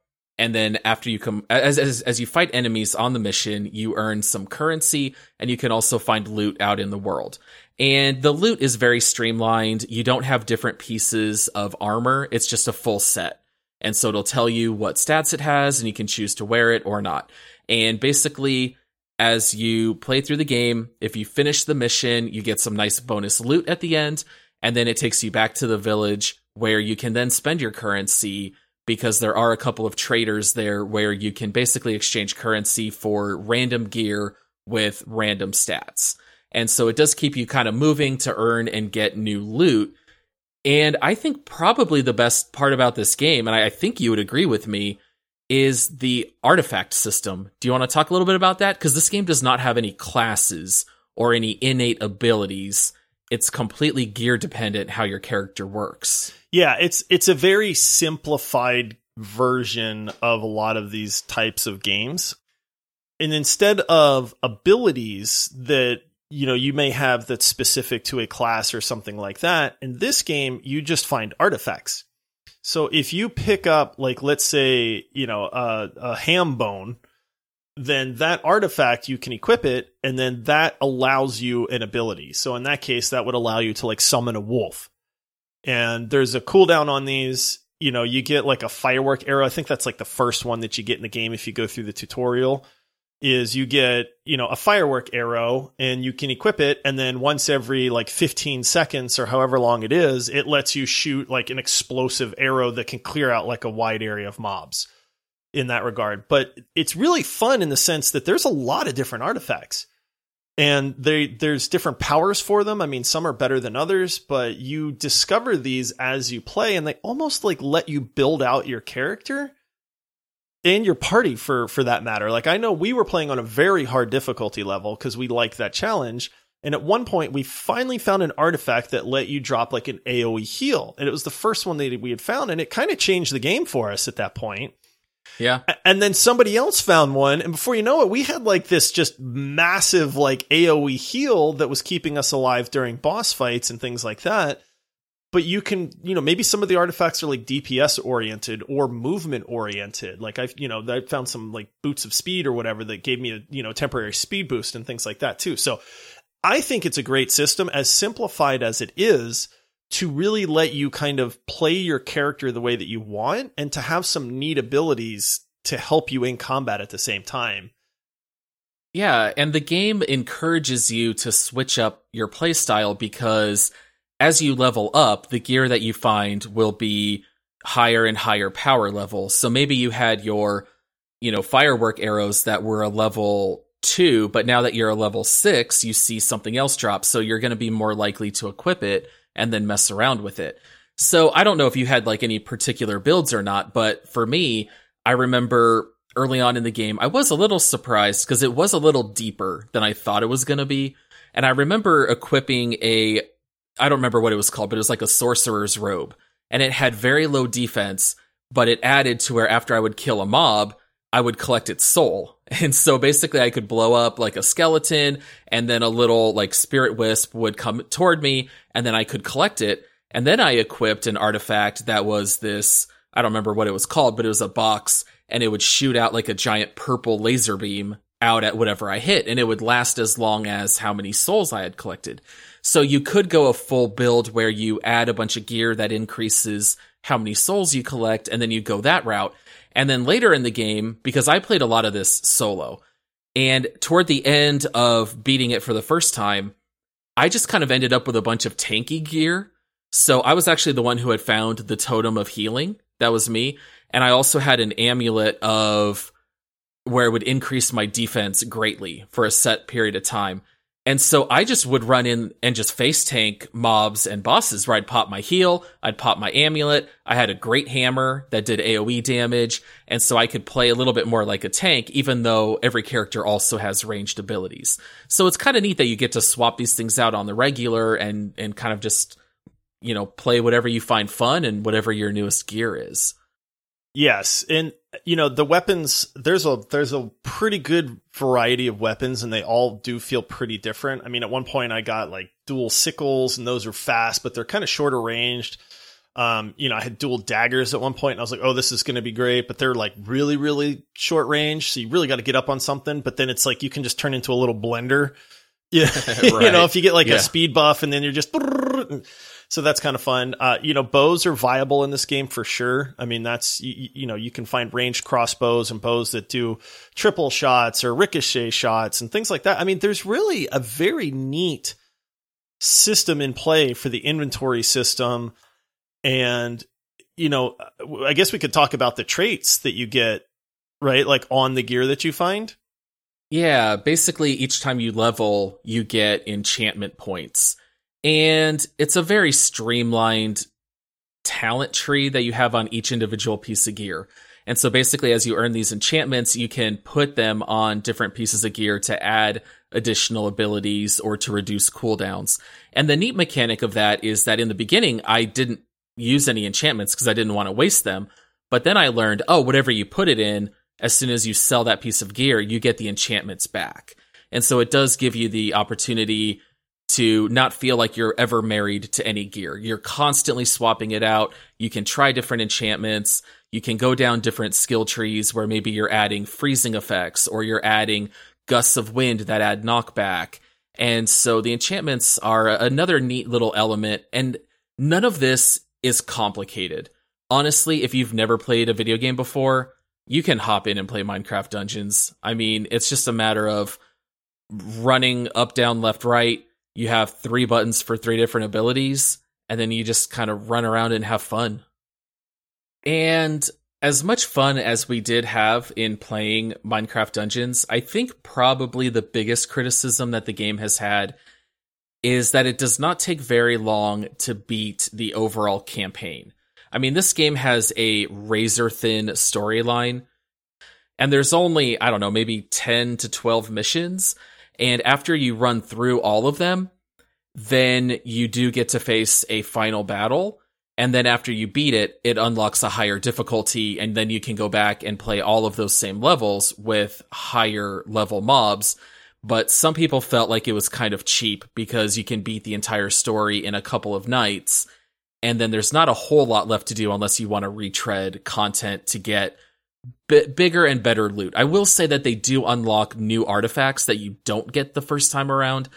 Speaker 1: and then after you come as, as as you fight enemies on the mission you earn some currency and you can also find loot out in the world. And the loot is very streamlined. You don't have different pieces of armor. It's just a full set. And so it'll tell you what stats it has and you can choose to wear it or not. And basically as you play through the game if you finish the mission you get some nice bonus loot at the end. And then it takes you back to the village where you can then spend your currency because there are a couple of traders there where you can basically exchange currency for random gear with random stats. And so it does keep you kind of moving to earn and get new loot. And I think probably the best part about this game, and I think you would agree with me, is the artifact system. Do you want to talk a little bit about that? Because this game does not have any classes or any innate abilities. It's completely gear dependent how your character works.
Speaker 2: Yeah, it's it's a very simplified version of a lot of these types of games. And instead of abilities that you know you may have that's specific to a class or something like that, in this game you just find artifacts. So if you pick up like let's say, you know, a, a ham bone, then that artifact you can equip it and then that allows you an ability. So in that case that would allow you to like summon a wolf and there's a cooldown on these. You know, you get like a firework arrow. I think that's like the first one that you get in the game if you go through the tutorial. Is you get, you know, a firework arrow and you can equip it. And then once every like 15 seconds or however long it is, it lets you shoot like an explosive arrow that can clear out like a wide area of mobs in that regard. But it's really fun in the sense that there's a lot of different artifacts and they there's different powers for them. I mean, some are better than others, but you discover these as you play, and they almost like let you build out your character and your party for for that matter. Like I know we were playing on a very hard difficulty level because we liked that challenge. And at one point, we finally found an artifact that let you drop like an AoE heal, and it was the first one that we had found, and it kind of changed the game for us at that point.
Speaker 1: Yeah.
Speaker 2: And then somebody else found one, and before you know it, we had like this just massive like AoE heal that was keeping us alive during boss fights and things like that. But you can, you know, maybe some of the artifacts are like DPS oriented or movement oriented. Like I've, you know, I found some like boots of speed or whatever that gave me a, you know, temporary speed boost and things like that too. So I think it's a great system as simplified as it is to really let you kind of play your character the way that you want and to have some neat abilities to help you in combat at the same time.
Speaker 1: Yeah, and the game encourages you to switch up your playstyle because as you level up, the gear that you find will be higher and higher power levels. So maybe you had your you know, firework arrows that were a level two, but now that you're a level six, you see something else drop. So you're going to be more likely to equip it and then mess around with it. So I don't know if you had like any particular builds or not, but for me, I remember early on in the game, I was a little surprised because it was a little deeper than I thought it was going to be. And I remember equipping a, I don't remember what it was called, but it was like a sorcerer's robe and it had very low defense, but it added to where after I would kill a mob, I would collect its soul. [laughs] And so basically I could blow up like a skeleton and then a little like spirit wisp would come toward me and then I could collect it. And then I equipped an artifact that was this, I don't remember what it was called, but it was a box and it would shoot out like a giant purple laser beam out at whatever I hit and it would last as long as how many souls I had collected. So you could go a full build where you add a bunch of gear that increases how many souls you collect and then you go that route. And then later in the game, because I played a lot of this solo, and toward the end of beating it for the first time, I just kind of ended up with a bunch of tanky gear. So I was actually the one who had found the totem of healing. That was me. And I also had an amulet of where it would increase my defense greatly for a set period of time. And so I just would run in and just face tank mobs and bosses where I'd pop my heal, I'd pop my amulet. I had a great hammer that did AoE damage. And so I could play a little bit more like a tank, even though every character also has ranged abilities. So it's kind of neat that you get to swap these things out on the regular and, and kind of just, you know, play whatever you find fun and whatever your newest gear is.
Speaker 2: Yes, and you know the weapons. There's a there's a pretty good variety of weapons, and they all do feel pretty different. I mean, at one point I got like dual sickles, and those are fast, but they're kind of shorter ranged. Um, you know, I had dual daggers at one point, and I was like, "Oh, this is going to be great," but they're like really, really short range, so you really got to get up on something. But then it's like you can just turn into a little blender. Yeah, right. [laughs] [laughs] you know, if you get like yeah. a speed buff, and then you're just [laughs] so that's kind of fun. Uh, you know, bows are viable in this game for sure. I mean, that's you, you, know, you can find ranged crossbows and bows that do triple shots or ricochet shots and things like that. I mean, there's really a very neat system in play for the inventory system, and you know, I guess we could talk about the traits that you get, right? Like on the gear that you find.
Speaker 1: Yeah, basically each time you level, you get enchantment points. And it's a very streamlined talent tree that you have on each individual piece of gear. And so basically, as you earn these enchantments, you can put them on different pieces of gear to add additional abilities or to reduce cooldowns. And the neat mechanic of that is that in the beginning, I didn't use any enchantments because I didn't want to waste them. But then I learned, oh, whatever you put it in, as soon as you sell that piece of gear, you get the enchantments back. And so it does give you the opportunity to not feel like you're ever married to any gear. You're constantly swapping it out. You can try different enchantments. You can go down different skill trees where maybe you're adding freezing effects or you're adding gusts of wind that add knockback. And so the enchantments are another neat little element. And none of this is complicated. Honestly, if you've never played a video game before, you can hop in and play Minecraft Dungeons. I mean, it's just a matter of running up, down, left, right, you have three buttons for three different abilities, and then you just kind of run around and have fun. And as much fun as we did have in playing Minecraft Dungeons, I think probably the biggest criticism that the game has had is that it does not take very long to beat the overall campaign. I mean, this game has a razor thin storyline, and there's only, I don't know, maybe 10 to 12 missions. And after you run through all of them, then you do get to face a final battle. And then after you beat it, it unlocks a higher difficulty. And then you can go back and play all of those same levels with higher level mobs. But some people felt like it was kind of cheap because you can beat the entire story in a couple of nights. And then there's not a whole lot left to do unless you want to retread content to get b- bigger and better loot. I will say that they do unlock new artifacts that you don't get the first time around,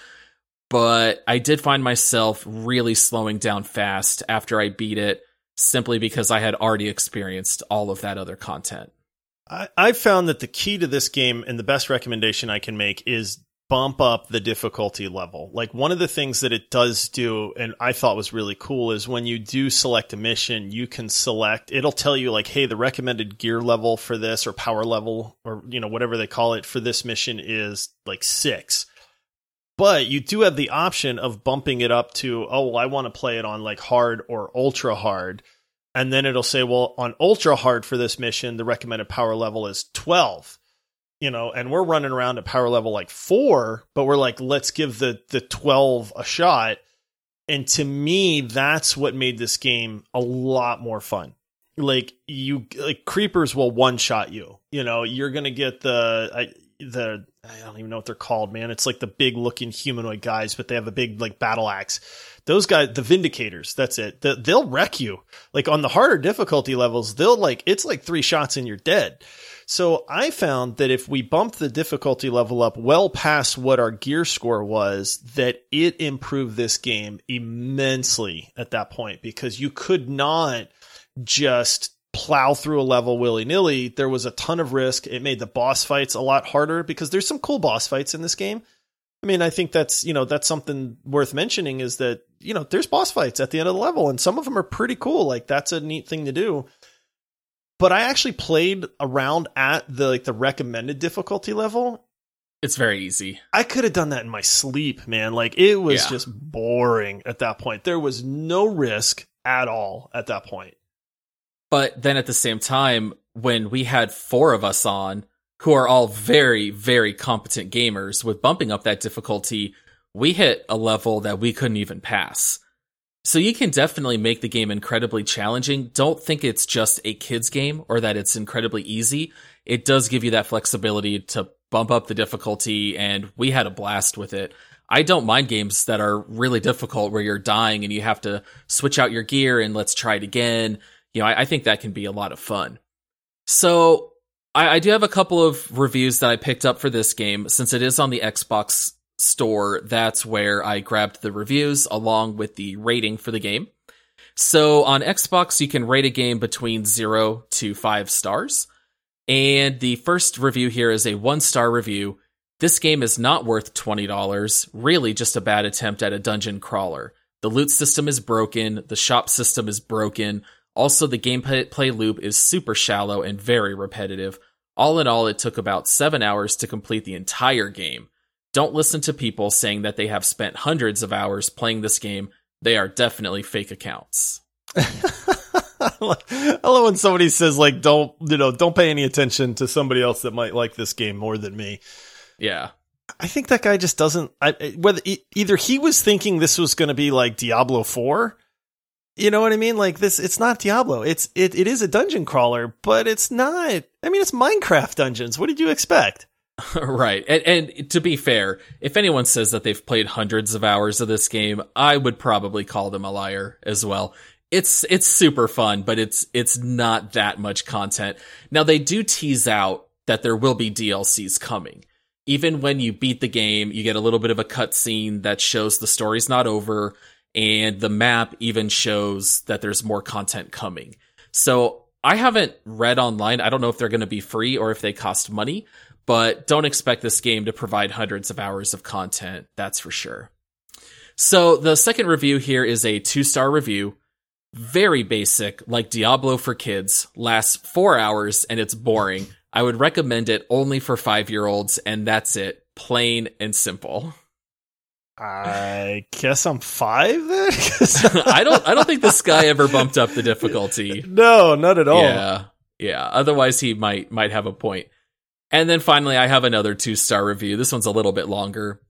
Speaker 1: but I did find myself really slowing down fast after I beat it simply because I had already experienced all of that other content.
Speaker 2: I, I found that the key to this game and the best recommendation I can make is bump up the difficulty level. Like one of the things that it does do, and I thought was really cool, is when you do select a mission, you can select, it'll tell you like, hey, the recommended gear level for this or power level or, you know, whatever they call it for this mission is like six. But you do have the option of bumping it up to, oh, well, I want to play it on like hard or ultra hard. And then it'll say, well, on ultra hard for this mission, the recommended power level is 12 you know, and we're running around at power level like four, but we're like, let's give the the twelve a shot. And to me, that's what made this game a lot more fun. Like you, like creepers will one shot you. You know, you're gonna get the I, the I don't even know what they're called, man. It's like the big looking humanoid guys, but they have a big like battle axe. Those guys, the Vindicators, that's it. The, they'll wreck you. Like on the harder difficulty levels, they'll like it's like three shots and you're dead. So I found that if we bumped the difficulty level up well past what our gear score was, that it improved this game immensely at that point because you could not just plow through a level willy nilly. There was a ton of risk. It made the boss fights a lot harder because there's some cool boss fights in this game. I mean, I think that's, you know, that's something worth mentioning is that, you know, there's boss fights at the end of the level and some of them are pretty cool. Like that's a neat thing to do but I actually played around at the like the recommended difficulty level.
Speaker 1: It's very easy.
Speaker 2: I could have done that in my sleep, man. Like it was yeah. just boring at that point. There was no risk at all at that point.
Speaker 1: But then at the same time, when we had four of us on who are all very, very competent gamers with bumping up that difficulty, we hit a level that we couldn't even pass. So you can definitely make the game incredibly challenging. Don't think it's just a kids game or that it's incredibly easy. It does give you that flexibility to bump up the difficulty and we had a blast with it. I don't mind games that are really difficult where you're dying and you have to switch out your gear and let's try it again. You know, I, I think that can be a lot of fun. So I, I do have a couple of reviews that I picked up for this game since it is on the Xbox store, that's where I grabbed the reviews along with the rating for the game. So on Xbox, you can rate a game between zero to five stars. And the first review here is a one star review. This game is not worth $20, really just a bad attempt at a dungeon crawler. The loot system is broken, the shop system is broken. Also, the gameplay loop is super shallow and very repetitive. All in all, it took about seven hours to complete the entire game. Don't listen to people saying that they have spent hundreds of hours playing this game. They are definitely fake accounts. [laughs]
Speaker 2: I love when somebody says like, "Don't you know? Don't pay any attention to somebody else that might like this game more than me."
Speaker 1: Yeah,
Speaker 2: I think that guy just doesn't. I, whether either he was thinking this was going to be like Diablo Four, you know what I mean? Like this, it's not Diablo. It's it it is a dungeon crawler, but it's not. I mean, it's Minecraft dungeons. What did you expect? [laughs]
Speaker 1: right. And, and to be fair, if anyone says that they've played hundreds of hours of this game, I would probably call them a liar as well. It's it's super fun, but it's it's not that much content. Now they do tease out that there will be DLCs coming. Even when you beat the game, you get a little bit of a cutscene that shows the story's not over, and the map even shows that there's more content coming. So I haven't read online. I don't know if they're going to be free or if they cost money, but don't expect this game to provide hundreds of hours of content, that's for sure. So the second review here is a two star review. Very basic, like Diablo for kids, lasts four hours and it's boring. I would recommend it only for five year olds, and that's it. Plain and simple.
Speaker 2: I guess I'm five then. [laughs] [laughs]
Speaker 1: I don't. I don't think this guy ever bumped up the difficulty.
Speaker 2: No, not at all.
Speaker 1: Yeah, yeah. Otherwise, he might might have a point. And then finally, I have another two star review. This one's a little bit longer.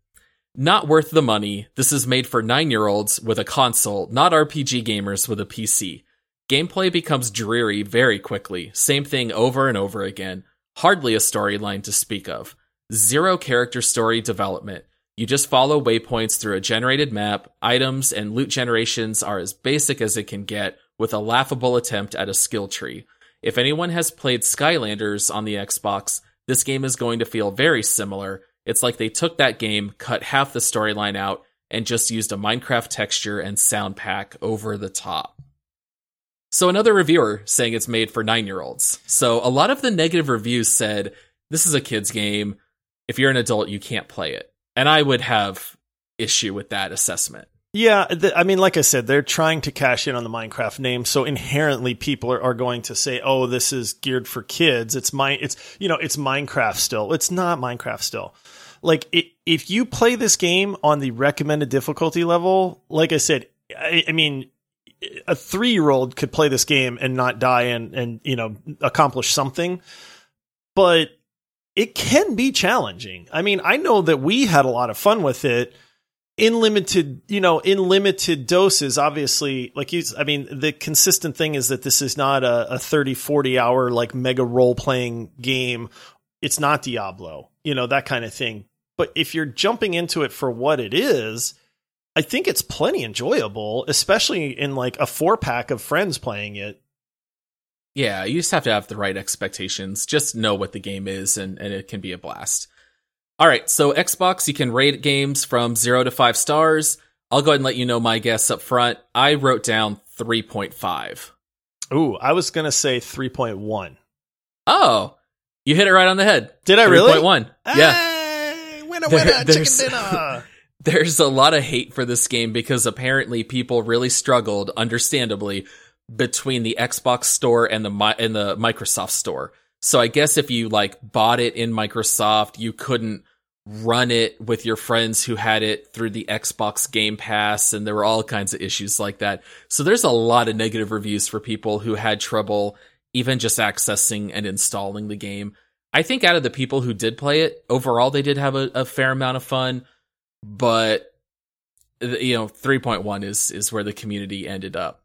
Speaker 1: Not worth the money. This is made for nine year olds with a console, not RPG gamers with a PC. Gameplay becomes dreary very quickly. Same thing over and over again. Hardly a storyline to speak of. Zero character story development. You just follow waypoints through a generated map. Items and loot generations are as basic as it can get, with a laughable attempt at a skill tree. If anyone has played Skylanders on the Xbox, this game is going to feel very similar. It's like they took that game, cut half the storyline out, and just used a Minecraft texture and sound pack over the top. So another reviewer saying it's made for nine year olds. So a lot of the negative reviews said, this is a kid's game. If you're an adult, you can't play it. And I would have issue with that assessment.
Speaker 2: Yeah, I mean, like I said, they're trying to cash in on the Minecraft name, so inherently people are, are going to say, "Oh, this is geared for kids." It's my, it's you know, it's Minecraft still. It's not Minecraft still. Like, it, if you play this game on the recommended difficulty level, like I said, I, I mean, a three year old could play this game and not die and and you know accomplish something, but it can be challenging. I mean, I know that we had a lot of fun with it in limited, you know, in limited doses, obviously, like you, I mean, the consistent thing is that this is not a, a 30, 40 hour, like mega role playing game. It's not Diablo, you know, that kind of thing. But if you're jumping into it for what it is, I think it's plenty enjoyable, especially in like a four pack of friends playing it.
Speaker 1: Yeah, you just have to have the right expectations. Just know what the game is, and, and it can be a blast. All right, so Xbox, you can rate games from zero to five stars. I'll go ahead and let you know my guess up front. I wrote down 3.5.
Speaker 2: Ooh, I was going to say 3.1.
Speaker 1: Oh, you hit it right on the head.
Speaker 2: Did I really?
Speaker 1: 3.1. Yeah.
Speaker 2: Hey, winner, winner,
Speaker 1: There- there's-
Speaker 2: chicken dinner. [laughs]
Speaker 1: There's a lot of hate for this game because apparently people really struggled, understandably, between the Xbox store and the and the Microsoft store. So I guess if you like bought it in Microsoft, you couldn't run it with your friends who had it through the Xbox Game Pass and there were all kinds of issues like that. So there's a lot of negative reviews for people who had trouble even just accessing and installing the game. I think out of the people who did play it, overall they did have a, a fair amount of fun, but you know, 3.1 is is where the community ended up.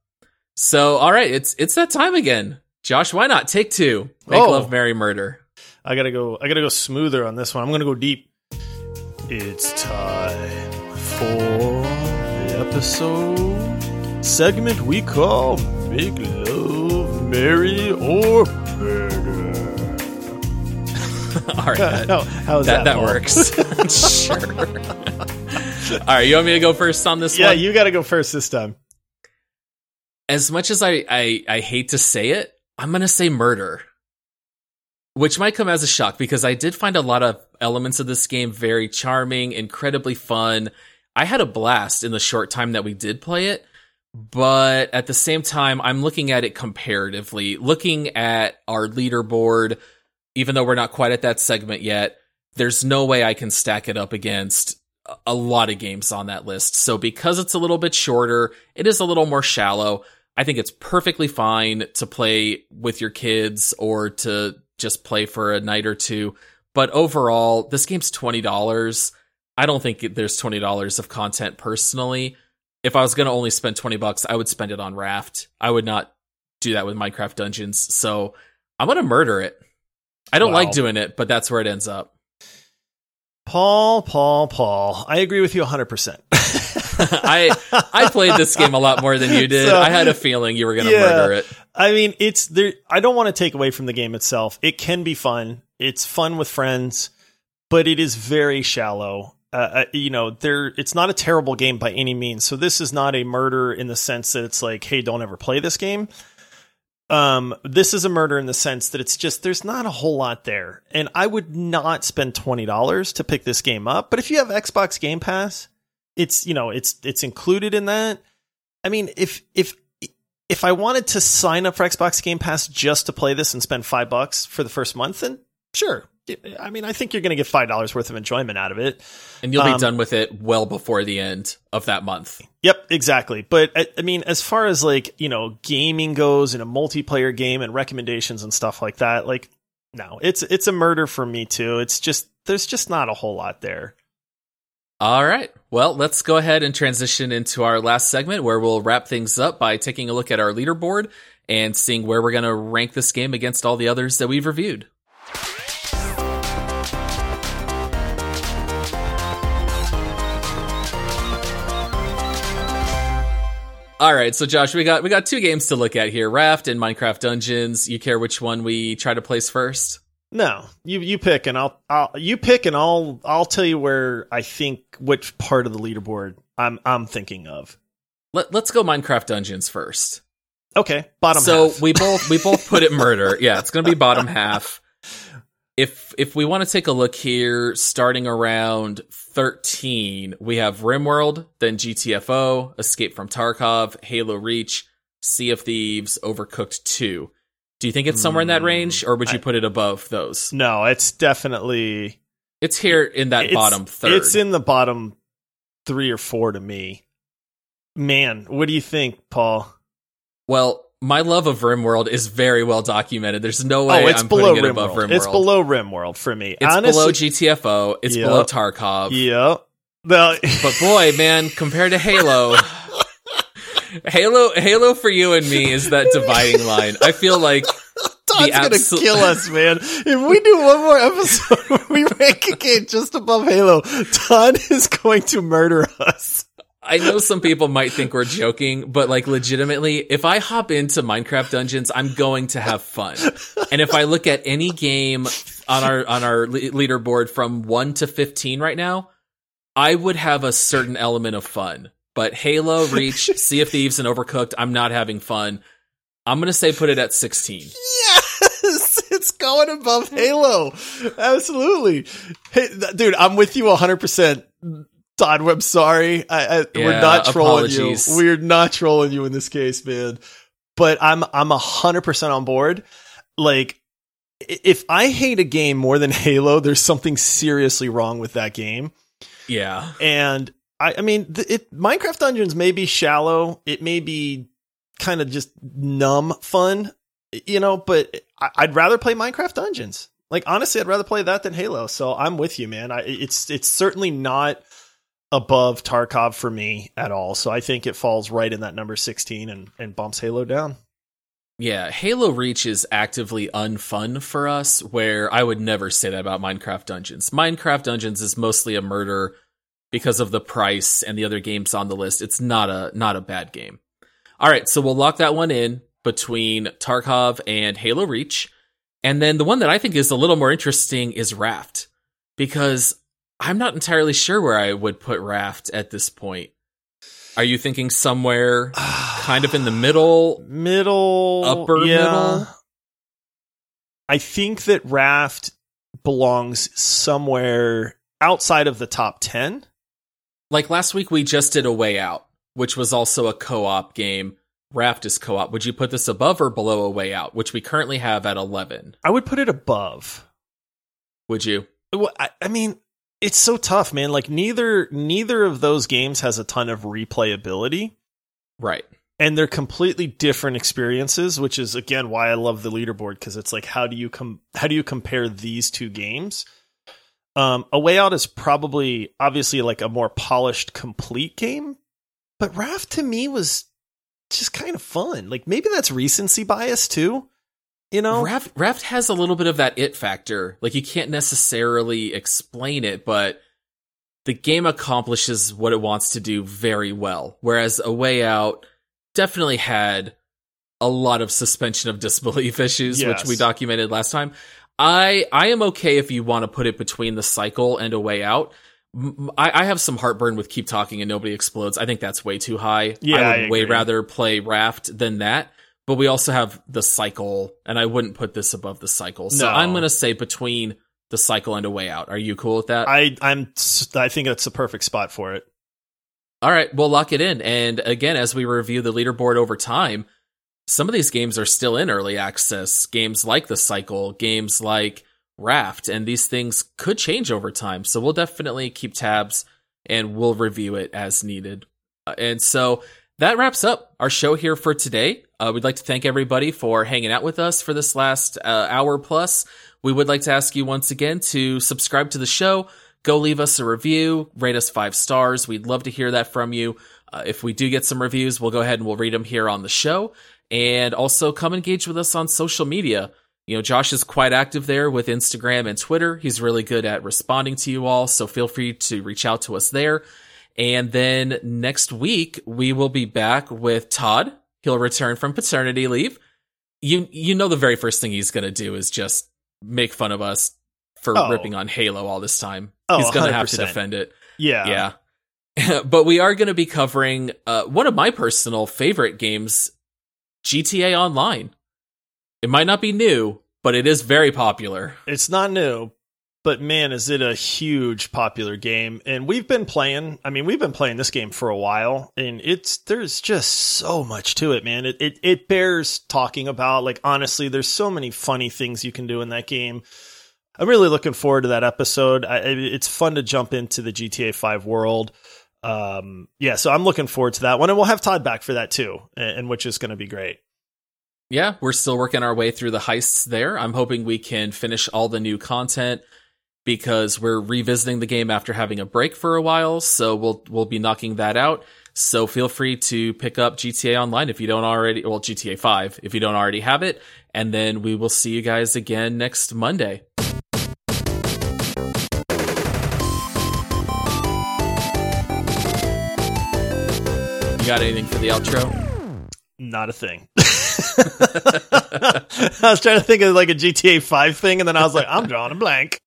Speaker 1: So, all right, it's it's that time again. Josh, why not take two? Make
Speaker 2: Oh.
Speaker 1: love, marry, murder.
Speaker 2: I gotta go. I gotta go smoother on this one. I'm gonna go deep. It's time for the episode segment we call "Make Love, Marry, or Murder." [laughs]
Speaker 1: all right, that, [laughs]
Speaker 2: How, how's
Speaker 1: that,
Speaker 2: that?
Speaker 1: that works. [laughs] sure. all right, you want me to go first on this
Speaker 2: Yeah,
Speaker 1: one?
Speaker 2: Yeah, you gotta go first this time.
Speaker 1: as much as I, I I hate to say it, I'm gonna say murder. Which might come as a shock because I did find a lot of elements of this game very charming, incredibly fun. I had a blast in the short time that we did play it, but at the same time, I'm looking at it comparatively, looking at our leaderboard, even though we're not quite at that segment yet, there's no way I can stack it up against a lot of games on that list. So because it's a little bit shorter, it is a little more shallow. I think it's perfectly fine to play with your kids or to just play for a night or two. But overall, this game's $20. I don't think there's $20 of content personally. If I was going to only spend 20 bucks, I would spend it on Raft. I would not do that with Minecraft Dungeons. So I'm going to murder it. I don't
Speaker 2: Wow.
Speaker 1: like doing it, but that's where it ends up.
Speaker 2: Paul, Paul, Paul. I agree with you 100%. [laughs]
Speaker 1: I I played this game a lot more than you did.
Speaker 2: So-
Speaker 1: I had a feeling you were going to
Speaker 2: Yeah.
Speaker 1: murder it.
Speaker 2: I mean, it's there. I don't want to take away from the game itself. It can be fun. It's fun with friends, but it is very shallow. Uh, uh, you know, there. It's not a terrible game by any means. So this is not a murder in the sense that it's like, hey, don't ever play this game. Um, this is a murder in the sense that it's just there's not a whole lot there, and I would not spend twenty dollars to pick this game up. But if you have Xbox Game Pass, it's you know it's it's included in that. I mean, if if if I wanted to sign up for Xbox Game Pass just to play this and spend five bucks for the first month, then sure. I mean, I think you're going to get five dollars worth of enjoyment out of it.
Speaker 1: And you'll be
Speaker 2: Um,
Speaker 1: done with it well before the end of that month.
Speaker 2: Yep, exactly. But I, I mean, as far as like you know, gaming goes in a multiplayer game and recommendations and stuff like that, like no, it's it's a murder for me too. It's just there's just not a whole lot there.
Speaker 1: All right. Well, let's go ahead and transition into our last segment where we'll wrap things up by taking a look at our leaderboard and seeing where we're going to rank this game against all the others that we've reviewed. All right, so Josh, we got we got two games to look at here: Raft and Minecraft Dungeons. You care which one we try to place first?
Speaker 2: No, you you pick and I'll, I'll you pick and I'll I'll tell you where I think which part of the leaderboard I'm I'm thinking of.
Speaker 1: Let, let's go Minecraft Dungeons first.
Speaker 2: Okay, bottom
Speaker 1: so
Speaker 2: half.
Speaker 1: we both we both put it murder. [laughs] Yeah, it's gonna be bottom half. if if we want to take a look here, starting around 13, we have RimWorld, then GTFO, Escape from Tarkov, Halo Reach, Sea of Thieves, Overcooked 2. Do you think it's somewhere in that hmm, range, or would you
Speaker 2: I-
Speaker 1: put it above those?
Speaker 2: No, it's definitely
Speaker 1: It's here in that bottom third.
Speaker 2: It's in the bottom three or four to me. Man, what do you think, Paul?
Speaker 1: well, my love of RimWorld is very well documented. There's no oh, way
Speaker 2: oh, it's
Speaker 1: I'm
Speaker 2: below
Speaker 1: putting it above
Speaker 2: RimWorld.
Speaker 1: RimWorld.
Speaker 2: It's below RimWorld for me.
Speaker 1: It's
Speaker 2: Honestly,
Speaker 1: below GTFO. It's
Speaker 2: Yep.
Speaker 1: below Tarkov.
Speaker 2: Yep. No,
Speaker 1: But boy, man, compared to [laughs] Halo, Halo, Halo for you and me is that dividing line. I feel like [laughs]
Speaker 2: Todd's gonna kill us, man. If we do one more episode where [laughs] we rank a game just above Halo, Todd is going to murder us.
Speaker 1: I know some people might think we're joking, but like legitimately, if I hop into Minecraft Dungeons, I'm going to have fun. And if I look at any game on our on our leaderboard from 1 to 15 right now, I would have a certain element of fun. But Halo, [laughs] Reach, Sea of Thieves and Overcooked, I'm not having fun. I'm going to say put it at 16.
Speaker 2: Yes, [laughs] it's going above Halo. Absolutely. Hey, dude, I'm with you 100%. Todd, I'm sorry. I, I, we're not trolling
Speaker 1: apologies.
Speaker 2: you. We're not trolling you in this case, man. But I'm I'm 100% on board. Like if I hate a game more than Halo, there's something seriously wrong with that game.
Speaker 1: Yeah.
Speaker 2: And I, I mean, th- it, Minecraft Dungeons may be shallow. It may be kind of just numb fun, you know, but I, I'd rather play Minecraft Dungeons. Like, honestly, I'd rather play that than Halo. So I'm with you, man. I, it's, it's certainly not above Tarkov for me at all. So I think it falls right in that number 16 and, and bumps Halo down.
Speaker 1: Yeah, Halo Reach is actively unfun for us, where I would never say that about Minecraft Dungeons. Minecraft Dungeons is mostly a murder because of the price and the other games on the list. It's not a not a bad game. All right, so we'll lock that one in between Tarkov and Halo Reach. And then the one that I think is a little more interesting is Raft, because I'm not entirely sure where I would put Raft at this point. Are you thinking somewhere [sighs] kind of in the middle?
Speaker 2: middle
Speaker 1: Upper
Speaker 2: yeah.
Speaker 1: middle?
Speaker 2: I think that Raft belongs somewhere outside of the top 10.
Speaker 1: Like last week, we just did a way out, which was also a co-op game. Raft is co-op. Would you put this above or below a way out, which we currently have at 11?
Speaker 2: I would put it above.
Speaker 1: Would you?
Speaker 2: Well, I, I mean, it's so tough, man. Like neither neither of those games has a ton of replayability,
Speaker 1: Right.
Speaker 2: and they're completely different experiences. Which is again why I love the leaderboard because it's like how do you com- how do you compare these two games? Um, a way out is probably obviously like a more polished, complete game, but Raft to me was just kind of fun. Like maybe that's recency bias too. You know,
Speaker 1: Raft, Raft has a little bit of that it factor. Like you can't necessarily explain it, but the game accomplishes what it wants to do very well. Whereas a way out definitely had a lot of suspension of disbelief issues,
Speaker 2: Yes.
Speaker 1: which we documented last time. I I am okay if you want to put it between the cycle and a way out. I, I, have some heartburn with keep talking and nobody explodes. I think that's way too high.
Speaker 2: Yeah,
Speaker 1: I
Speaker 2: I
Speaker 1: would way rather play Raft than that. But we also have the cycle, and I wouldn't put this above the cycle. So
Speaker 2: No.
Speaker 1: I'm gonna say between the cycle and a way out. Are you cool with that?
Speaker 2: I I'm I think that's the perfect spot for it.
Speaker 1: All right, we'll lock it in. And again, as we review the leaderboard over time, some of these games are still in early access. Games like The Cycle, games like Raft, and these things could change over time. So we'll definitely keep tabs and we'll review it as needed. Uh, And so that wraps up our show here for today. Uh, we'd like to thank everybody for hanging out with us for this last uh, hour plus. We would like to ask you once again to subscribe to the show. Go leave us a review, rate us five stars. We'd love to hear that from you. Uh, if we do get some reviews, we'll go ahead and we'll read them here on the show. And also come engage with us on social media. You know, Josh is quite active there with Instagram and Twitter. He's really good at responding to you all. So feel free to reach out to us there. And then next week, we will be back with Todd. He'll return from paternity leave. You, you know, the very first thing he's going to do is just make fun of us for
Speaker 2: Oh.
Speaker 1: ripping on Halo all this time.
Speaker 2: Oh,
Speaker 1: he's going to have to defend it.
Speaker 2: Yeah.
Speaker 1: Yeah. [laughs] but we are going to be covering uh, one of my personal favorite games, GTA Online. It might not be new, but it is very popular.
Speaker 2: It's not new, but man, is it a huge popular game. And we've been playing, I mean, we've been playing this game for a while and it's, there's just so much to it, man. It, it, it bears talking about. Like, honestly, there's so many funny things you can do in that game. I'm really looking forward to that episode. I, it's fun to jump into the GTA 5 world. Um, yeah, so I'm looking forward to that one. And we'll have Todd back for that too, and, and which is going to be great.
Speaker 1: Yeah, we're still working our way through the heists there. I'm hoping we can finish all the new content because we're revisiting the game after having a break for a while, so we'll we'll be knocking that out. So feel free to pick up GTA Online if you don't already well GTA 5 if you don't already have it and then we will see you guys again next Monday. Got anything for the outro?
Speaker 2: Not a thing. [laughs] I was trying to think of like a GTA 5 thing, and then I was like, I'm drawing a blank.